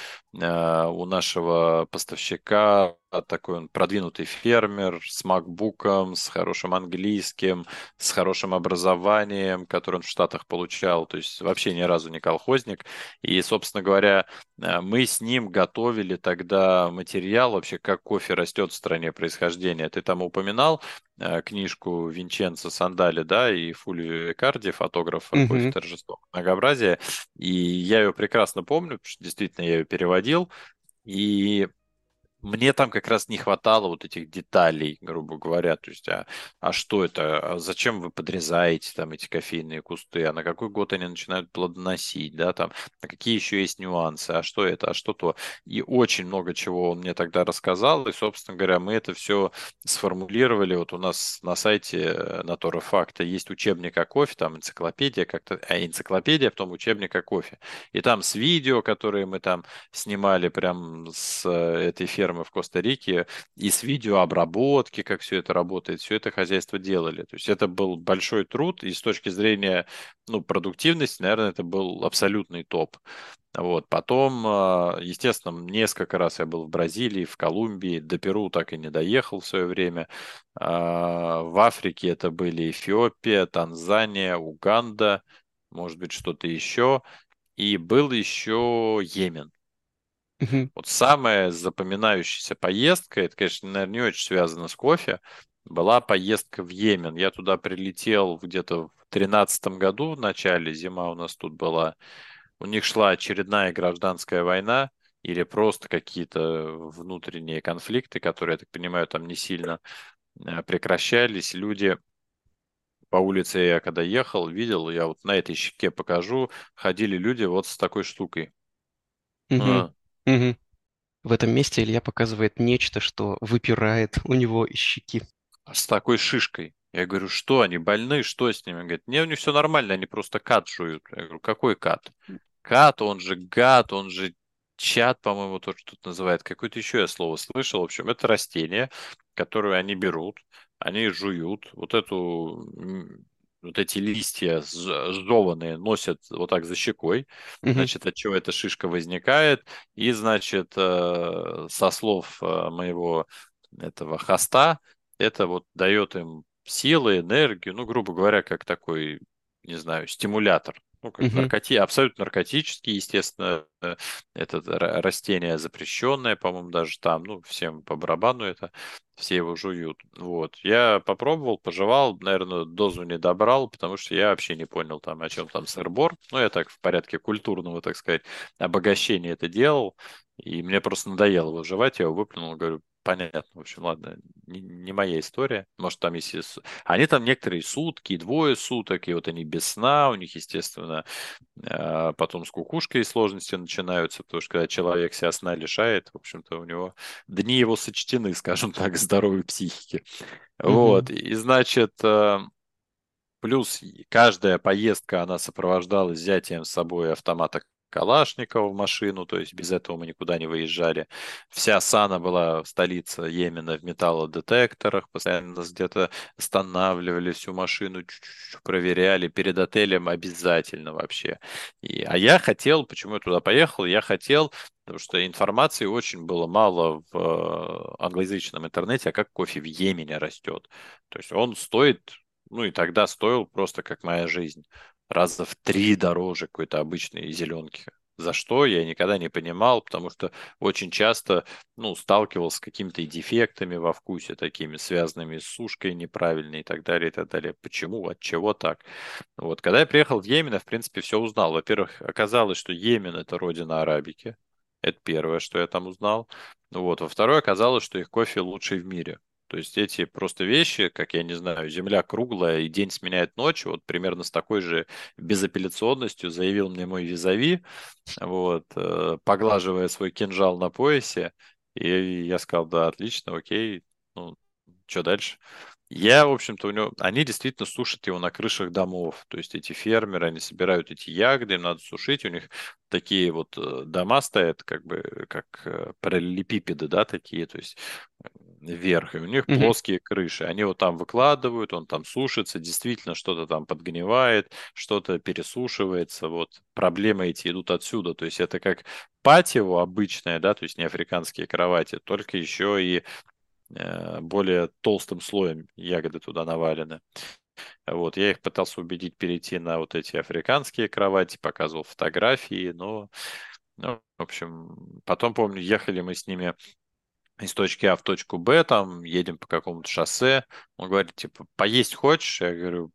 А, у нашего поставщика такой он продвинутый фермер с макбуком, с хорошим английским, с хорошим образованием, которое он в Штатах получал, то есть вообще ни разу не колхозник. И, собственно говоря, э, мы с ним готовили тогда материал вообще, как кофе растет в стране происхождения. Ты там упоминал э, книжку Винченцо Сандали, да, и Фулио Экарди, фотограф mm-hmm. кофе торжества многообразия. И я ее прекрасно помню, потому что действительно я ее переводил. И мне там как раз не хватало вот этих деталей, грубо говоря. То есть, а, а что это? А зачем вы подрезаете там эти кофейные кусты? А на какой год они начинают плодоносить? Да, там, а какие еще есть нюансы? А что это? А что то? И очень много чего он мне тогда рассказал. И, собственно говоря, мы это все сформулировали. Вот у нас на сайте Натора Факта есть учебник о кофе, там энциклопедия, как-то, а энциклопедия, потом учебник о кофе. И там с видео, которые мы там снимали прям с э, этой фермы, фермы в Коста-Рике и с видеообработки, как все это работает, все это хозяйство делали. То есть это был большой труд, и с точки зрения ну, продуктивности, наверное, это был абсолютный топ. Вот. Потом, а, естественно, несколько раз я был в Бразилии, в Колумбии, до Перу так и не доехал в свое время. А, в Африке это были Эфиопия, Танзания, Уганда, может быть, что-то еще. И был еще Йемен. Мгм. Вот самая запоминающаяся поездка, это, конечно, наверное, не очень связано с кофе, была поездка в Йемен. Я туда прилетел где-то в тринадцатом году, в начале, зима у нас тут была. У них шла очередная гражданская война или просто какие-то внутренние конфликты, которые, я так понимаю, там не сильно э, прекращались. Люди по улице, я когда ехал, видел, я вот на этой щеке покажу, ходили люди вот с такой штукой. Мгм. А, Мгм. В этом месте Илья показывает нечто, что выпирает у него из щеки. а с такой шишкой. Я говорю, что они больны, что с ними? Он говорит, не, у них все нормально, они просто кат жуют. Я говорю, какой кат? Кат, он же гад, он же чат, по-моему, то, что тут называют. Какое-то еще я слово слышал. В общем, это растение, которое они берут, они жуют. Вот эту, вот эти листья сж- сжеванные носят вот так за щекой. Мгм. Значит, от чего эта шишка возникает. И, значит, э, со слов э, моего этого хоста, это вот дает им силы, энергию, ну, грубо говоря, как такой, не знаю, стимулятор. Ну, как Мгм. наркоти... абсолютно наркотический, естественно, э, это ра- растение запрещенное, по-моему, даже там, ну, всем по барабану это, все его жуют. Вот. Я попробовал, пожевал, наверное, дозу не добрал, потому что я вообще не понял там, о чем там сыр-бор. Ну, я так в порядке культурного, так сказать, обогащения это делал, и мне просто надоело его жевать, я его выплюнул, говорю, понятно, в общем, ладно, не, не моя история. Может, там есть... Они там некоторые сутки, двое суток, и вот они без сна, у них, естественно, а потом с кукушкой сложности начинаются, потому что когда человек себя сна лишает, в общем-то, у него дни его сочтены, скажем так, здоровой психики. Вот, Мгм. и значит, э, плюс каждая поездка, она сопровождалась взятием с собой автомата Калашникова в машину, то есть без этого мы никуда не выезжали. Вся Сана была столица Йемена в металлодетекторах, постоянно нас где-то останавливали, всю машину чуть-чуть проверяли, перед отелем обязательно вообще. И, а я хотел, почему я туда поехал, я хотел, потому что информации очень было мало в э, англоязычном интернете, а как кофе в Йемене растет. То есть он стоит, ну и тогда стоил просто как моя жизнь раза в три дороже какой-то обычной зеленки. За что я никогда не понимал, потому что очень часто, ну, сталкивался с какими-то дефектами во вкусе, такими связанными с сушкой неправильной и так далее, и так далее. Почему, от чего так? Вот, когда я приехал в Йемен, я, в принципе, все узнал. Во-первых, оказалось, что Йемен– это родина арабики. Это первое, что я там узнал. Вот. Во-вторых, оказалось, что их кофе лучший в мире. То есть эти просто вещи, как я не знаю, земля круглая и день сменяет ночь, вот примерно с такой же безапелляционностью заявил мне мой визави, вот, э, поглаживая свой кинжал на поясе. И я сказал, да, отлично, окей, ну, что дальше? Я, в общем-то, у него... Они действительно сушат его на крышах домов. То есть эти фермеры, они собирают эти ягоды, им надо сушить. У них такие вот э, дома стоят, как бы, как э, параллелепипеды, да, такие, то есть вверх. И у них Мгм. плоские крыши. Они вот там выкладывают, он там сушится. Действительно, что-то там подгнивает, что-то пересушивается. Вот проблемы эти идут отсюда. То есть это как патио обычное, да, то есть не африканские кровати, только еще и э, более толстым слоем ягоды туда навалены. Вот, я их пытался убедить перейти на вот эти африканские кровати, показывал фотографии, но, ну, в общем, потом, помню, ехали мы с ними из точки А в точку Б, там, едем по какому-то шоссе, он говорит, типа, поесть хочешь? Я говорю,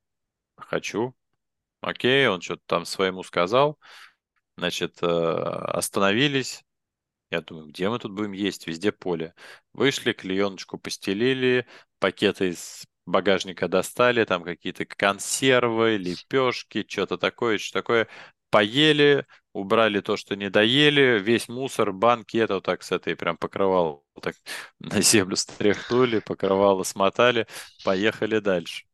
хочу. Окей, он что-то там своему сказал, значит, э, остановились, я думаю, где мы тут будем есть? Везде поле. Вышли, клееночку постелили, пакеты из багажника достали, там какие-то консервы, лепешки, что-то такое, что такое. Поели, убрали то, что не доели, весь мусор, банки, это вот так с этой прям покрывало, так на землю стряхнули, покрывало смотали, поехали дальше.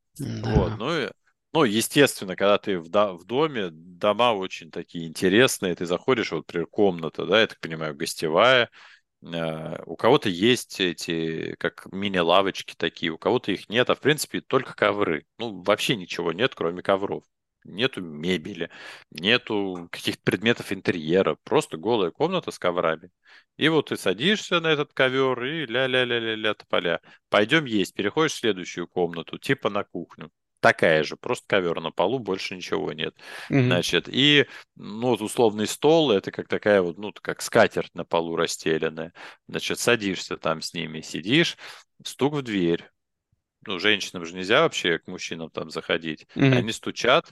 Вот, Да. ну и ну, естественно, когда ты в, до- в доме, дома очень такие интересные, ты заходишь, вот, например, комната, да, я так понимаю, гостевая, э, у кого-то есть эти, как мини-лавочки такие, у кого-то их нет, а в принципе только ковры. Ну, вообще ничего нет, кроме ковров. Нету мебели, нету каких-то предметов интерьера, просто голая комната с коврами. И вот ты садишься на этот ковер и ля-ля-ля-ля-ля тополя. Пойдем есть, переходишь в следующую комнату, типа на кухню. такая же, просто ковер на полу, больше ничего нет. Мгм. Значит, и, ну, вот условный стол, это как такая вот, ну, как скатерть на полу расстеленная. Значит, садишься там с ними, сидишь, стук в дверь. Ну, женщинам же нельзя вообще к мужчинам там заходить. Мгм. Они стучат,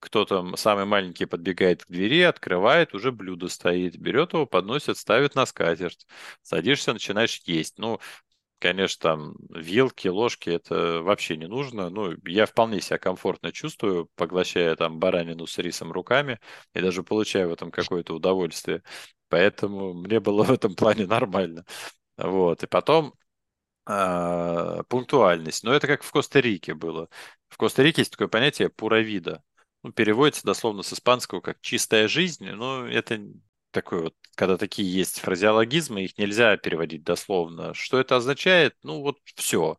кто там самый маленький подбегает к двери, открывает, уже блюдо стоит, берет его, подносит, ставит на скатерть. Садишься, начинаешь есть. Ну, Конечно, там вилки, ложки это вообще не нужно. Ну, я вполне себя комфортно чувствую, поглощая там баранину с рисом руками и даже получаю в этом какое-то удовольствие. Поэтому мне было в этом плане нормально. Вот. И потом пунктуальность. Но это как в Коста-Рике было. В Коста-Рике есть такое понятие пуравида. Ну, переводится дословно с испанского как чистая жизнь, но это такой вот, когда такие есть фразеологизмы, их нельзя переводить дословно. Что это означает? Ну, вот все.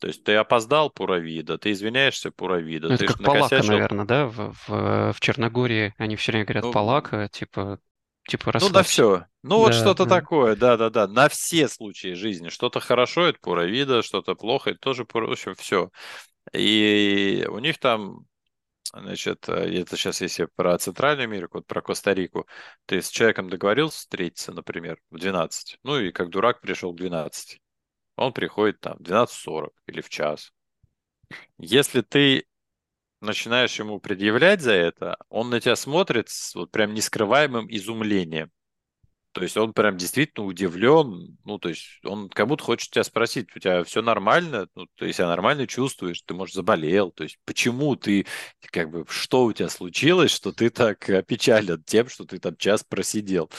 То есть ты опоздал, пуравида, ты извиняешься, пуравида, Ну, это ты как палака, накосячил, наверное, да? В, в, в Черногории они все время говорят ну, палака, типа, типа ну на расслабься. все. Ну вот Да, что-то да. такое, да-да-да, на все случаи жизни. Что-то хорошо, это пуравида, что-то плохо, это тоже пура... В общем, все. И у них там Значит, э, это сейчас если про Центральную Америку, вот про Коста-Рику, ты с человеком договорился встретиться, например, в 12, ну и как дурак пришел к 12. Он приходит там в 12.40 или в час. Если ты начинаешь ему предъявлять за это, он на тебя смотрит с вот прям нескрываемым изумлением. То есть он прям действительно удивлен, ну, то есть он как будто хочет тебя спросить, у тебя все нормально, ну, ты себя нормально чувствуешь, ты, может, заболел, то есть почему ты, как бы, что у тебя случилось, что ты так опечален тем, что ты там час просидел.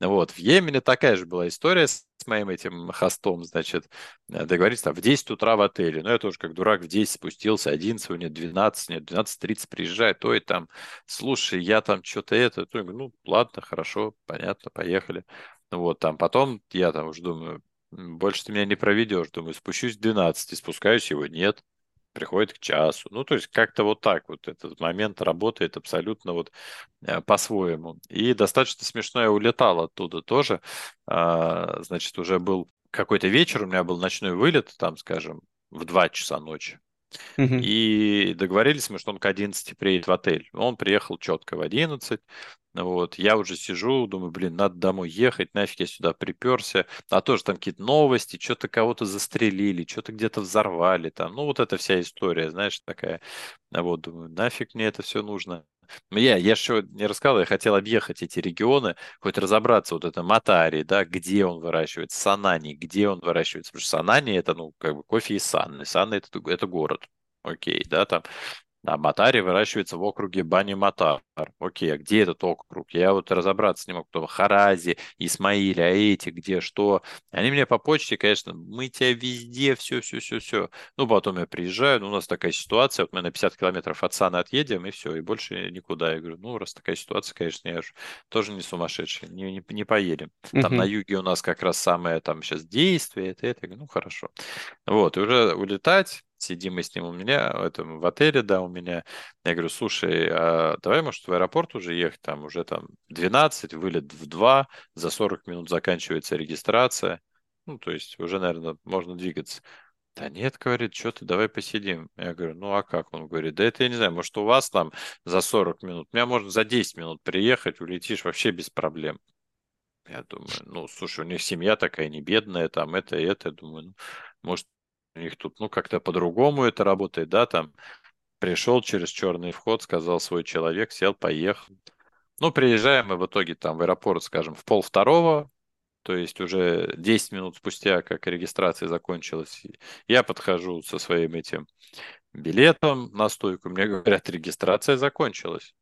Вот, в Йемене такая же была история с моим этим хостом, значит, э, договорились там в 10 утра в отеле, ну, я тоже как дурак в 10 спустился, 11, нет, 12, нет, 12.30 приезжает, и там, слушай, я там что-то это, то ну, ладно, хорошо, понятно, поехали. Вот, там потом я там уже думаю, «М, больше ты меня не проведешь, думаю, спущусь в 12, спускаюсь, его нет, приходит к часу. Ну, то есть как-то вот так вот этот момент работает абсолютно вот э, по-своему. И достаточно смешно я улетал оттуда тоже. А, Значит, уже был какой-то вечер, у меня был ночной вылет, там, скажем, в 2 часа ночи. Мгм. И договорились мы, что он к 11 приедет в отель. Он приехал четко в 11. Вот. Я уже сижу, думаю, блин, надо домой ехать, нафиг я сюда приперся. А тоже там какие-то новости, что-то кого-то застрелили, что-то где-то взорвали там. Ну, вот эта вся история, знаешь, такая. Вот, думаю, нафиг мне это все нужно. Я, я еще не рассказал, я хотел объехать эти регионы, хоть разобраться, вот это Матари, да, где он выращивается, Санани, где он выращивается, потому что Санани это, ну, как бы кофе из Санны, Санна это, это город, окей, да, там, а Матари выращивается в округе Бани-Матар. Окей, а где этот округ? Я вот разобраться не мог, кто Харази, Исмаиль, а эти, где что. Они мне по почте, конечно, мы тебя везде, все, все, все, все. Ну, потом я приезжаю, ну, у нас такая ситуация, вот мы на 50 километров от Сана отъедем, и все, и больше никуда. Я говорю, ну, раз такая ситуация, конечно, я же тоже не сумасшедший, не, не, не поедем. Там на юге у нас как раз самое там сейчас действие, это, это. Я говорю, ну, хорошо. Вот, и уже улетать, сидим мы с ним у меня, в этом, в отеле, да, у меня. Я говорю, слушай, а давай, может, в аэропорт уже ехать, там уже там 12, вылет в 2, за 40 минут заканчивается регистрация. Ну, то есть уже, наверное, можно двигаться. Да нет, говорит, что ты, давай посидим. Я говорю, ну а как? Он говорит, да это я не знаю, может у вас там за 40 минут, у меня можно за 10 минут приехать, улетишь вообще без проблем. Я думаю, ну, слушай, у них семья такая не бедная, там это и это. Я думаю, ну, может, у них тут, ну, как-то по-другому это работает, да, там пришел через черный вход, сказал свой человек, сел, поехал. Ну, приезжаем мы в итоге там в аэропорт, скажем, в пол второго, то есть уже 10 минут спустя, как регистрация закончилась, я подхожу со своим этим билетом на стойку, мне говорят, регистрация закончилась.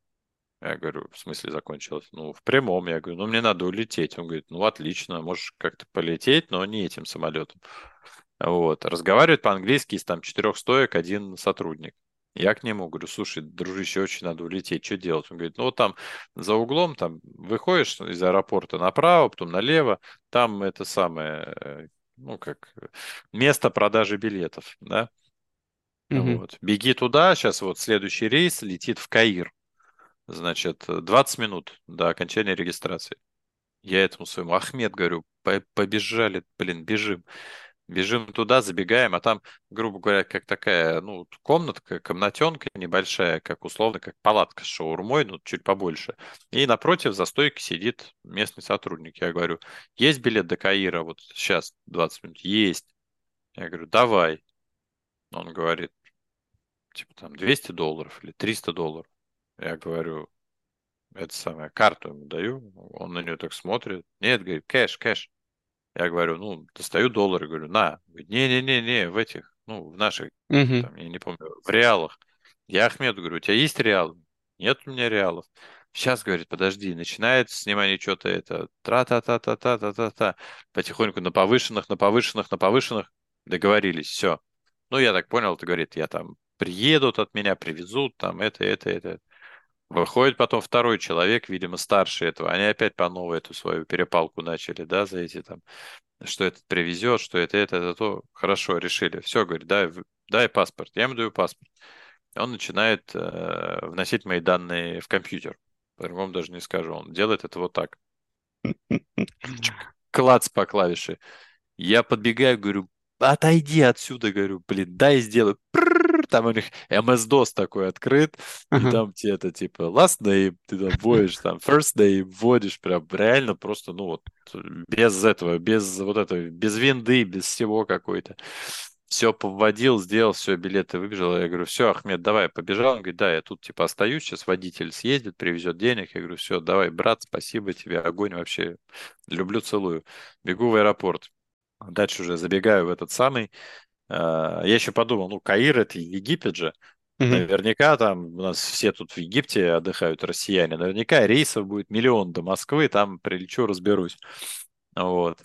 Я говорю, в смысле закончилось? Ну, в прямом. Я говорю, ну, мне надо улететь. Он говорит, ну, отлично, можешь как-то полететь, но не этим самолетом. Вот. Разговаривает по-английски из там четырех стоек один сотрудник. Я к нему говорю, слушай, дружище, очень надо улететь, что делать? Он говорит, ну, вот там за углом, там, выходишь из аэропорта направо, потом налево, там это самое, э, ну, как место продажи билетов, да? Мгм. Вот. Беги туда, сейчас вот следующий рейс летит в Каир. Значит, 20 минут до окончания регистрации. Я этому своему Ахмед говорю, «По- побежали, блин, бежим. Бежим туда, забегаем, а там, грубо говоря, как такая, ну, комнатка, комнатенка небольшая, как условно, как палатка с шаурмой, ну, чуть побольше. И напротив за стойкой сидит местный сотрудник. Я говорю, есть билет до Каира? Вот сейчас 20 минут. Есть. Я говорю, давай. Он говорит, типа там 200 долларов или 300 долларов. Я говорю, это самое, карту ему даю. Он на нее так смотрит. Нет, говорит, кэш, кэш. Я говорю, ну, достаю доллары, говорю, на. Не-не-не-не, в этих, ну, в наших, Угу. там, я не помню, в реалах. Я Ахмеду говорю, у тебя есть реал? Нет у меня реалов. Сейчас, говорит, подожди, начинает снимание что-то это, тра-та-та-та-та-та-та-та. Потихоньку на повышенных, на повышенных, на повышенных. Договорились, все. Ну, я так понял, ты говорит, я там приедут от меня, привезут, там, это, это, это. Выходит потом второй человек, видимо, старше этого. Они опять по новой эту свою перепалку начали, да, за эти там, что этот привезет, что это, это, это, то. Хорошо, решили. Все, говорит, дай, дай паспорт. Я ему даю паспорт. Он начинает э, вносить мои данные в компьютер. По-другому даже не скажу. Он делает это вот так. Клац по клавише. Я подбегаю, говорю, отойди отсюда, говорю, блин, дай сделаю. Там у них MS-DOS такой открыт, и Ага. там тебе это типа last name, ты там вводишь, там first name вводишь, прям реально просто, ну вот, без этого, без вот этого, без винды, без всего какой-то. Все повводил, сделал, все, билеты выбежал. Я говорю, все, Ахмед, давай, побежал. Он говорит, да, я тут типа остаюсь, сейчас водитель съездит, привезет денег. Я говорю, все, давай, брат, спасибо тебе, огонь вообще, люблю, целую. Бегу в аэропорт. Дальше уже забегаю в этот самый. Э, Я еще подумал, ну, Каир это Египет же. Мгм. Наверняка там у нас все тут в Египте отдыхают, россияне. Наверняка рейсов будет миллион до Москвы, там прилечу, разберусь. Вот.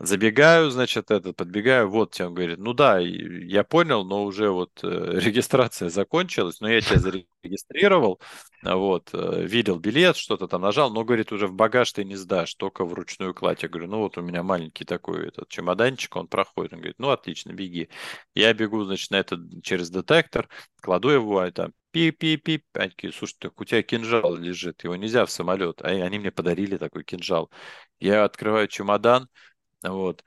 Забегаю, значит, это, подбегаю, вот тебе он говорит, ну да, я понял, но уже вот э, регистрация закончилась, но я тебя зарегистрировал, а вот, э, видел билет, что-то там нажал, но, говорит, уже в багаж ты не сдашь, только в ручную кладь. Я говорю, ну вот у меня маленький такой этот чемоданчик, он проходит. Он говорит, ну отлично, беги. Я бегу, значит, на этот через детектор, кладу его, а там пип-пип-пип. Они такие, слушай, так у тебя кинжал лежит, его нельзя в самолет. А они мне подарили такой кинжал. Я открываю чемодан, вот,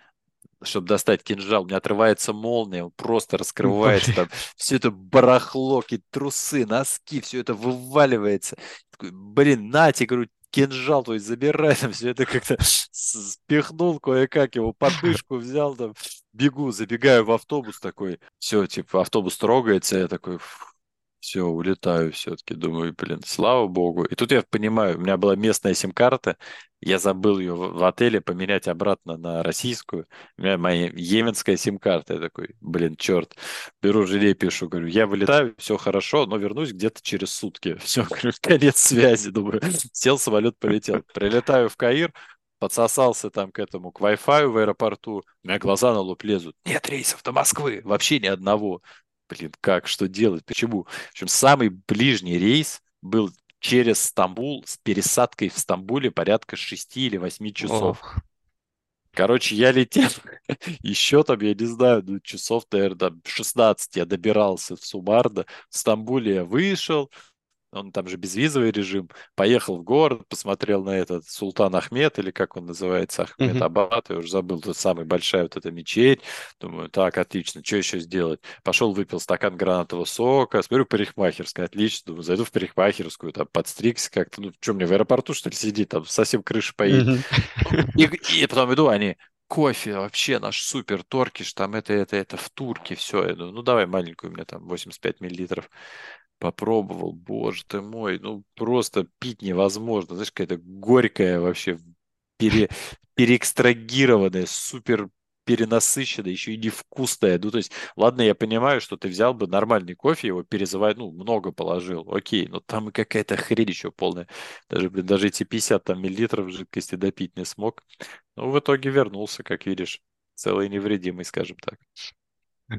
чтобы достать кинжал, у меня отрывается молния, он просто раскрывается, Блин. там все это барахло, какие трусы, носки, все это вываливается. Такой, блин, на тебе, говорю, кинжал твой забирай, там все это как-то спихнул кое-как, его подмышку взял, там, бегу, забегаю в автобус такой, все, типа, автобус трогается, я такой, все, улетаю все-таки, думаю, блин, слава богу. И тут я понимаю, у меня была местная сим-карта, я забыл ее в отеле поменять обратно на российскую. У меня моя йеменская сим-карта. Я такой, блин, черт. Беру желе, пишу, говорю, я вылетаю, все хорошо, но вернусь где-то через сутки. Все, говорю, конец связи. Думаю, сел самолет, полетел. Прилетаю в Каир, подсосался там к этому, к Wi-Fi в аэропорту. У меня глаза на лоб лезут. Нет рейсов до Москвы, вообще ни одного. Блин, как, что делать, почему? В общем, самый ближний рейс был через Стамбул с пересадкой в Стамбуле порядка 6 или 8 часов. Ох. Короче, я летел еще там, я не знаю, ну, часов, наверное, там 16 я добирался в Сумарно. В Стамбуле я вышел, он там же безвизовый режим, поехал в город, посмотрел на этот Султан Ахмед, или как он называется, Ахмед. Аббат, я уже забыл, тот самый большая вот эта мечеть. Думаю, так, отлично, что еще сделать? Пошел, выпил стакан гранатового сока, смотрю, парикмахерская, отлично, думаю, зайду в парикмахерскую, там, подстригся как-то, ну, что мне, в аэропорту, что ли, сидеть, там, совсем крыша поедет. И, и потом иду, они, кофе вообще наш супер, торкиш, там это, это, это, в турке, все. Я думаю, ну давай маленькую, у меня там 85 миллилитров. Попробовал, боже ты мой, ну просто пить невозможно. Знаешь, какая-то горькая вообще, пере, переэкстрагированная, супер перенасыщенная, еще и невкусная. Ну, то есть, ладно, я понимаю, что ты взял бы нормальный кофе, его перезывать, ну, много положил, окей, но там и какая-то хрень еще полная. Даже, блин, даже эти 50 там, миллилитров жидкости допить не смог. Ну, в итоге вернулся, как видишь, целый невредимый, скажем так.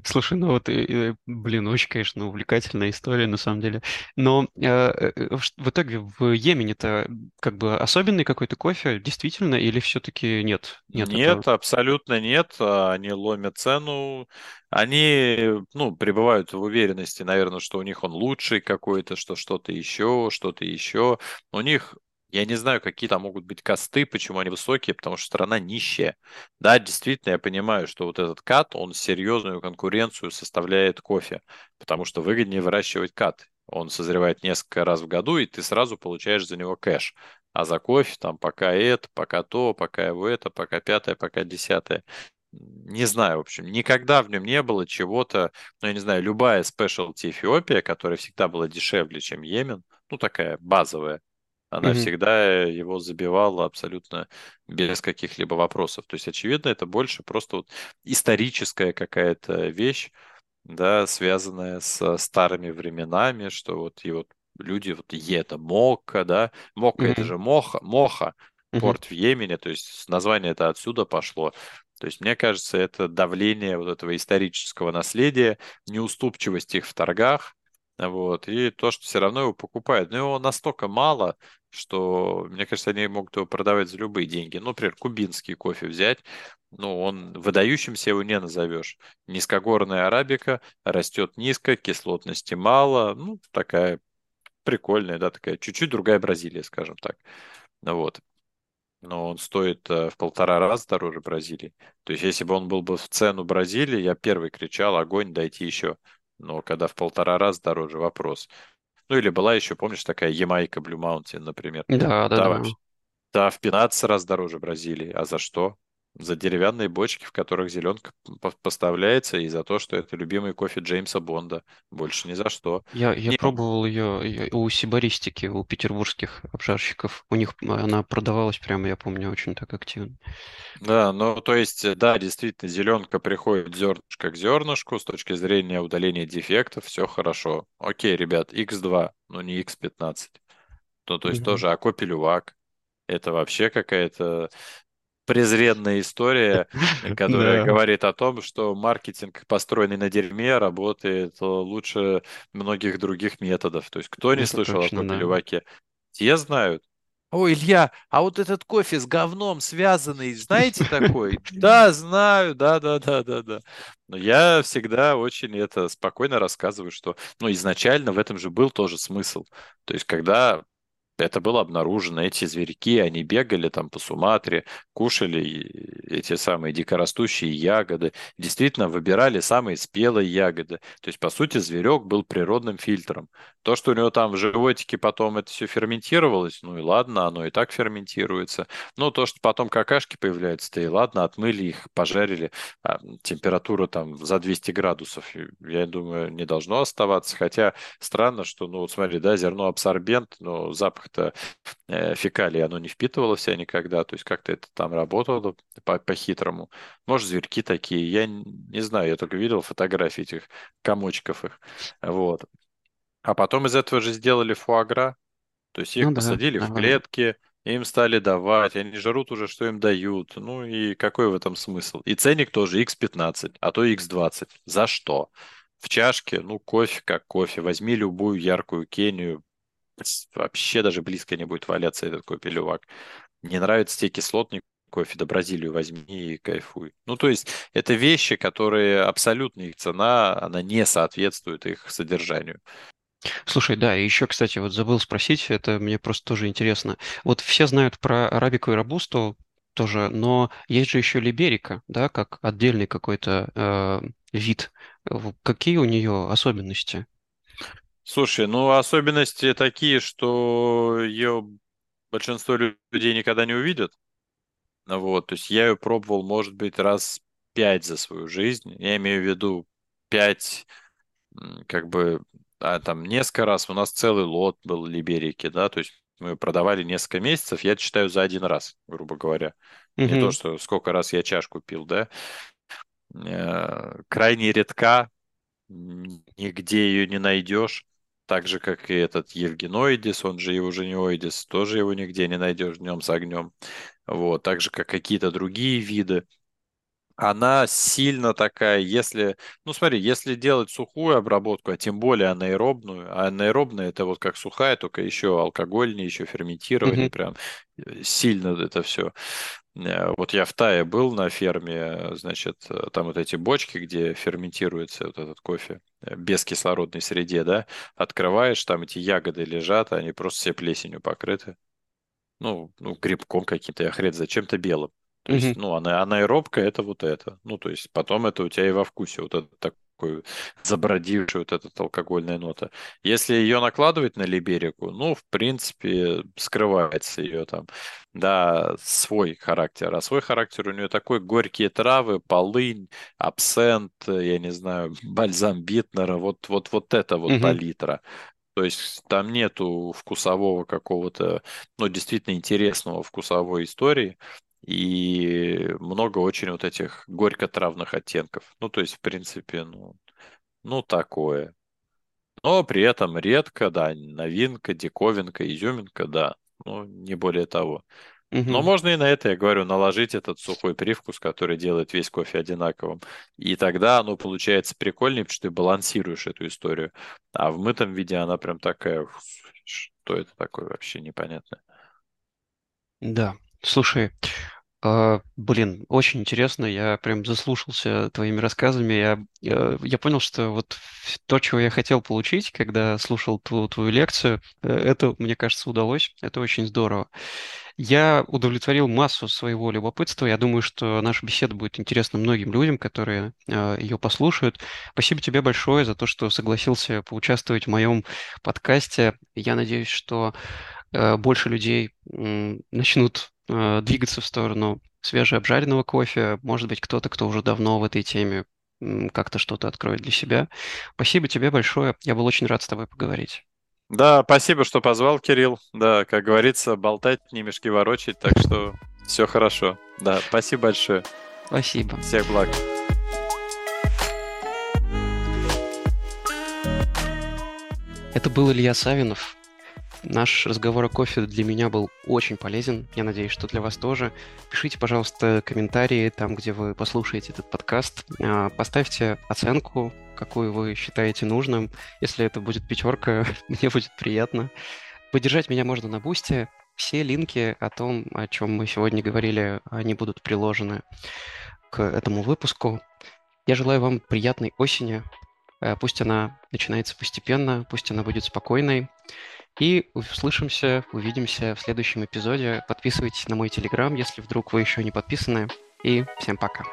Слушай, ну вот, э, э, блин, очень, конечно, увлекательная история, на самом деле. Но э, э, в итоге в Йемене-то как бы особенный какой-то кофе, действительно, или все-таки нет? Нет этого? Нет, абсолютно нет. А, Они ломят цену. Они, ну, пребывают в уверенности, наверное, что у них он лучший какой-то, что что-то еще, что-то еще. У них Я не знаю, какие там могут быть косты, почему они высокие, потому что страна нищая. Да, действительно, я понимаю, что вот этот кат, он серьезную конкуренцию составляет кофе, потому что выгоднее выращивать кат. Он созревает несколько раз в году, и ты сразу получаешь за него кэш. А за кофе там пока это, пока то, пока его это, пока пятое, пока десятое. Не знаю, в общем, никогда в нем не было чего-то, ну, я не знаю, любая спешлти Эфиопия, которая всегда была дешевле, чем Йемен, ну, такая базовая, она Мгм. всегда его забивала абсолютно без каких-либо вопросов. То есть, очевидно, это больше просто вот историческая какая-то вещь, да, связанная с старыми временами, что вот и вот люди, вот и это Мокка, да, Мокка это Мгм. же Моха, Моха, порт в Йемене, то есть название это отсюда пошло. То есть, мне кажется, это давление вот этого исторического наследия, неуступчивость их в торгах, вот, и то, что все равно его покупают. Но его настолько мало, что, мне кажется, они могут его продавать за любые деньги. Ну, например, кубинский кофе взять, ну, он выдающимся его не назовешь. Низкогорная арабика, растет низко, кислотности мало, ну, такая прикольная, да, такая чуть-чуть другая Бразилия, скажем так. Ну, вот. Но он стоит э, в полтора раза дороже Бразилии. То есть, если бы он был бы в цену Бразилии, я первый кричал, огонь, дайте еще. Но когда в полтора раза дороже, вопрос. Ну, или была еще, помнишь, такая Ямайка Blue Mountain, например. Да, да, Та да. вообще, та в 15 раз дороже Бразилии. А за что? За деревянные бочки, в которых зеленка по- поставляется, и за то, что это любимый кофе Джеймса Бонда. Больше ни за что. Я, я Не, пробовал ее у Сибаристики, у петербургских обжарщиков. У них она продавалась прямо, я помню, очень так активно. Да, ну то есть, да, действительно, зеленка приходит зернышко к зернышку с точки зрения удаления дефектов, все хорошо. Окей, ребят, X2, но не X15. Ну, то есть Мгм. тоже Акопелювак. Это вообще какая-то презренная история, которая Да, говорит о том, что маркетинг, построенный на дерьме, работает э, лучше многих других методов. То есть кто не это слышал о точно, да. Те знают. О, Илья, а вот этот кофе с говном связанный, знаете такой? Да, знаю, да, да, да, да, да. Но я всегда очень это спокойно рассказываю, что, ну, изначально в этом же был тоже смысл. То есть, когда это было обнаружено. Эти зверьки, они бегали там по Суматре, кушали эти самые дикорастущие ягоды, действительно выбирали самые спелые ягоды. То есть, по сути, зверек был природным фильтром. То, что у него там в животике потом это все ферментировалось, ну и ладно, оно и так ферментируется. Но то, что потом какашки появляются, то и ладно, отмыли их, пожарили, а температура там за 200 градусов, я думаю, не должно оставаться. Хотя Странно, что, ну вот смотри, да, зерно абсорбент, но запах-то э, фекалий оно не впитывало в себя никогда, то есть как-то это там работало по- по-хитрому. Может, зверьки такие, я не знаю, я только видел фотографии этих комочков их, вот. А потом из этого же сделали фуагра, то есть Ну их да, посадили в да. клетки, им стали давать, они жрут уже, что им дают. Ну и какой в этом смысл? И ценник тоже X15, а то X20. За что? В чашке, ну, кофе как кофе. Возьми любую яркую Кению, вообще даже близко не будет валяться этот кофе-лювак. Не нравится тебе кислотный кофе, да Бразилию возьми и кайфуй. Ну, то есть, это вещи, которые абсолютно их цена, она не соответствует их содержанию. Слушай, да, и еще, кстати, вот забыл спросить, это мне просто тоже интересно. Вот все знают про арабику и робусту тоже, но есть же еще либерика, да, как отдельный какой-то э, вид. Какие у нее особенности? Слушай, ну особенности такие, что ее большинство лю- людей никогда не увидят. Ну Вот, то есть я ее пробовал, может быть, раз пять за свою жизнь. Я имею в виду пять, как бы, а, там несколько раз. У нас целый лот был либерики, да, то есть мы продавали несколько месяцев, я считаю за один раз, грубо говоря. Не то, что сколько раз я чашку пил, да. Э, Крайне редка, нигде ее не найдешь. Так же, как и этот Евгеноидис, он же Евгениоидис, тоже его нигде не найдешь днем с огнем. Вот, так же, как какие-то другие виды. Она сильно такая, если, ну смотри, если делать сухую обработку, а тем более анаэробную, а анаэробная это вот как сухая, только еще алкогольнее, еще ферментирование, Мгм. прям э, сильно это все. Э, Вот я в Тае был на ферме, э, значит, э, там вот эти бочки, где ферментируется вот этот кофе без кислородной среде, да, открываешь, там эти ягоды лежат, они просто все плесенью покрыты. ну, ну грибком каким-то, я хрен за чем-то белым. То Мгм. есть, ну, она, анаэробка это вот это. Ну, то есть потом это у тебя и во вкусе вот это такой забродивший вот эта алкогольная нота. Если ее накладывать на либерику, ну, в принципе, скрывается ее там, да, свой характер. А свой характер у нее такой горькие травы, полынь, абсент, я не знаю, бальзам Битнера, вот, вот, вот это вот Мгм. палитра. То есть там нету вкусового какого-то, ну, действительно интересного вкусовой истории. И много очень вот этих горько-травных оттенков. Ну, то есть, в принципе, ну, ну такое. Но при этом редко, да, новинка, диковинка, изюминка, да. Ну, не более того. Но можно и на это, я говорю, наложить этот сухой привкус, который делает весь кофе одинаковым. И тогда оно получается прикольнее, потому что ты балансируешь эту историю. А в мытом виде она прям такая, что это такое вообще непонятно. Да. Слушай, а, блин, очень интересно. Я прям заслушался твоими рассказами. Я, я, я понял, что вот то, чего я хотел получить, когда слушал ту, твою лекцию, э, это, мне кажется, удалось. Это очень здорово. Я удовлетворил массу своего любопытства. Я думаю, что наша беседа будет интересна многим людям, которые э, ее послушают. Спасибо тебе большое за то, что согласился поучаствовать в моем подкасте. Я надеюсь, что э, больше людей начнут э, двигаться в сторону свежеобжаренного кофе. Может быть, кто-то, кто уже давно в этой теме, как-то что-то откроет для себя. Спасибо тебе большое. Я был очень рад с тобой поговорить. Да, спасибо, что позвал, Кирилл. Да, как говорится, болтать, не мешки ворочать, так что все хорошо. Да, спасибо большое. Спасибо. Всех благ. Это был Илья Савинов. Наш разговор о кофе для меня был очень полезен. Я надеюсь, что для вас тоже. Пишите, пожалуйста, комментарии там, где вы послушаете этот подкаст. А, Поставьте оценку, какую вы считаете нужным. Если это будет пятерка, мне будет приятно. Поддержать меня можно на Бусте. Все линки о том, о чем мы сегодня говорили, они будут приложены к этому выпуску. Я желаю вам приятной осени. Э, Пусть она начинается постепенно, пусть она будет спокойной. И услышимся, увидимся в следующем эпизоде. Подписывайтесь на мой телеграм, если вдруг вы еще не подписаны. И всем пока.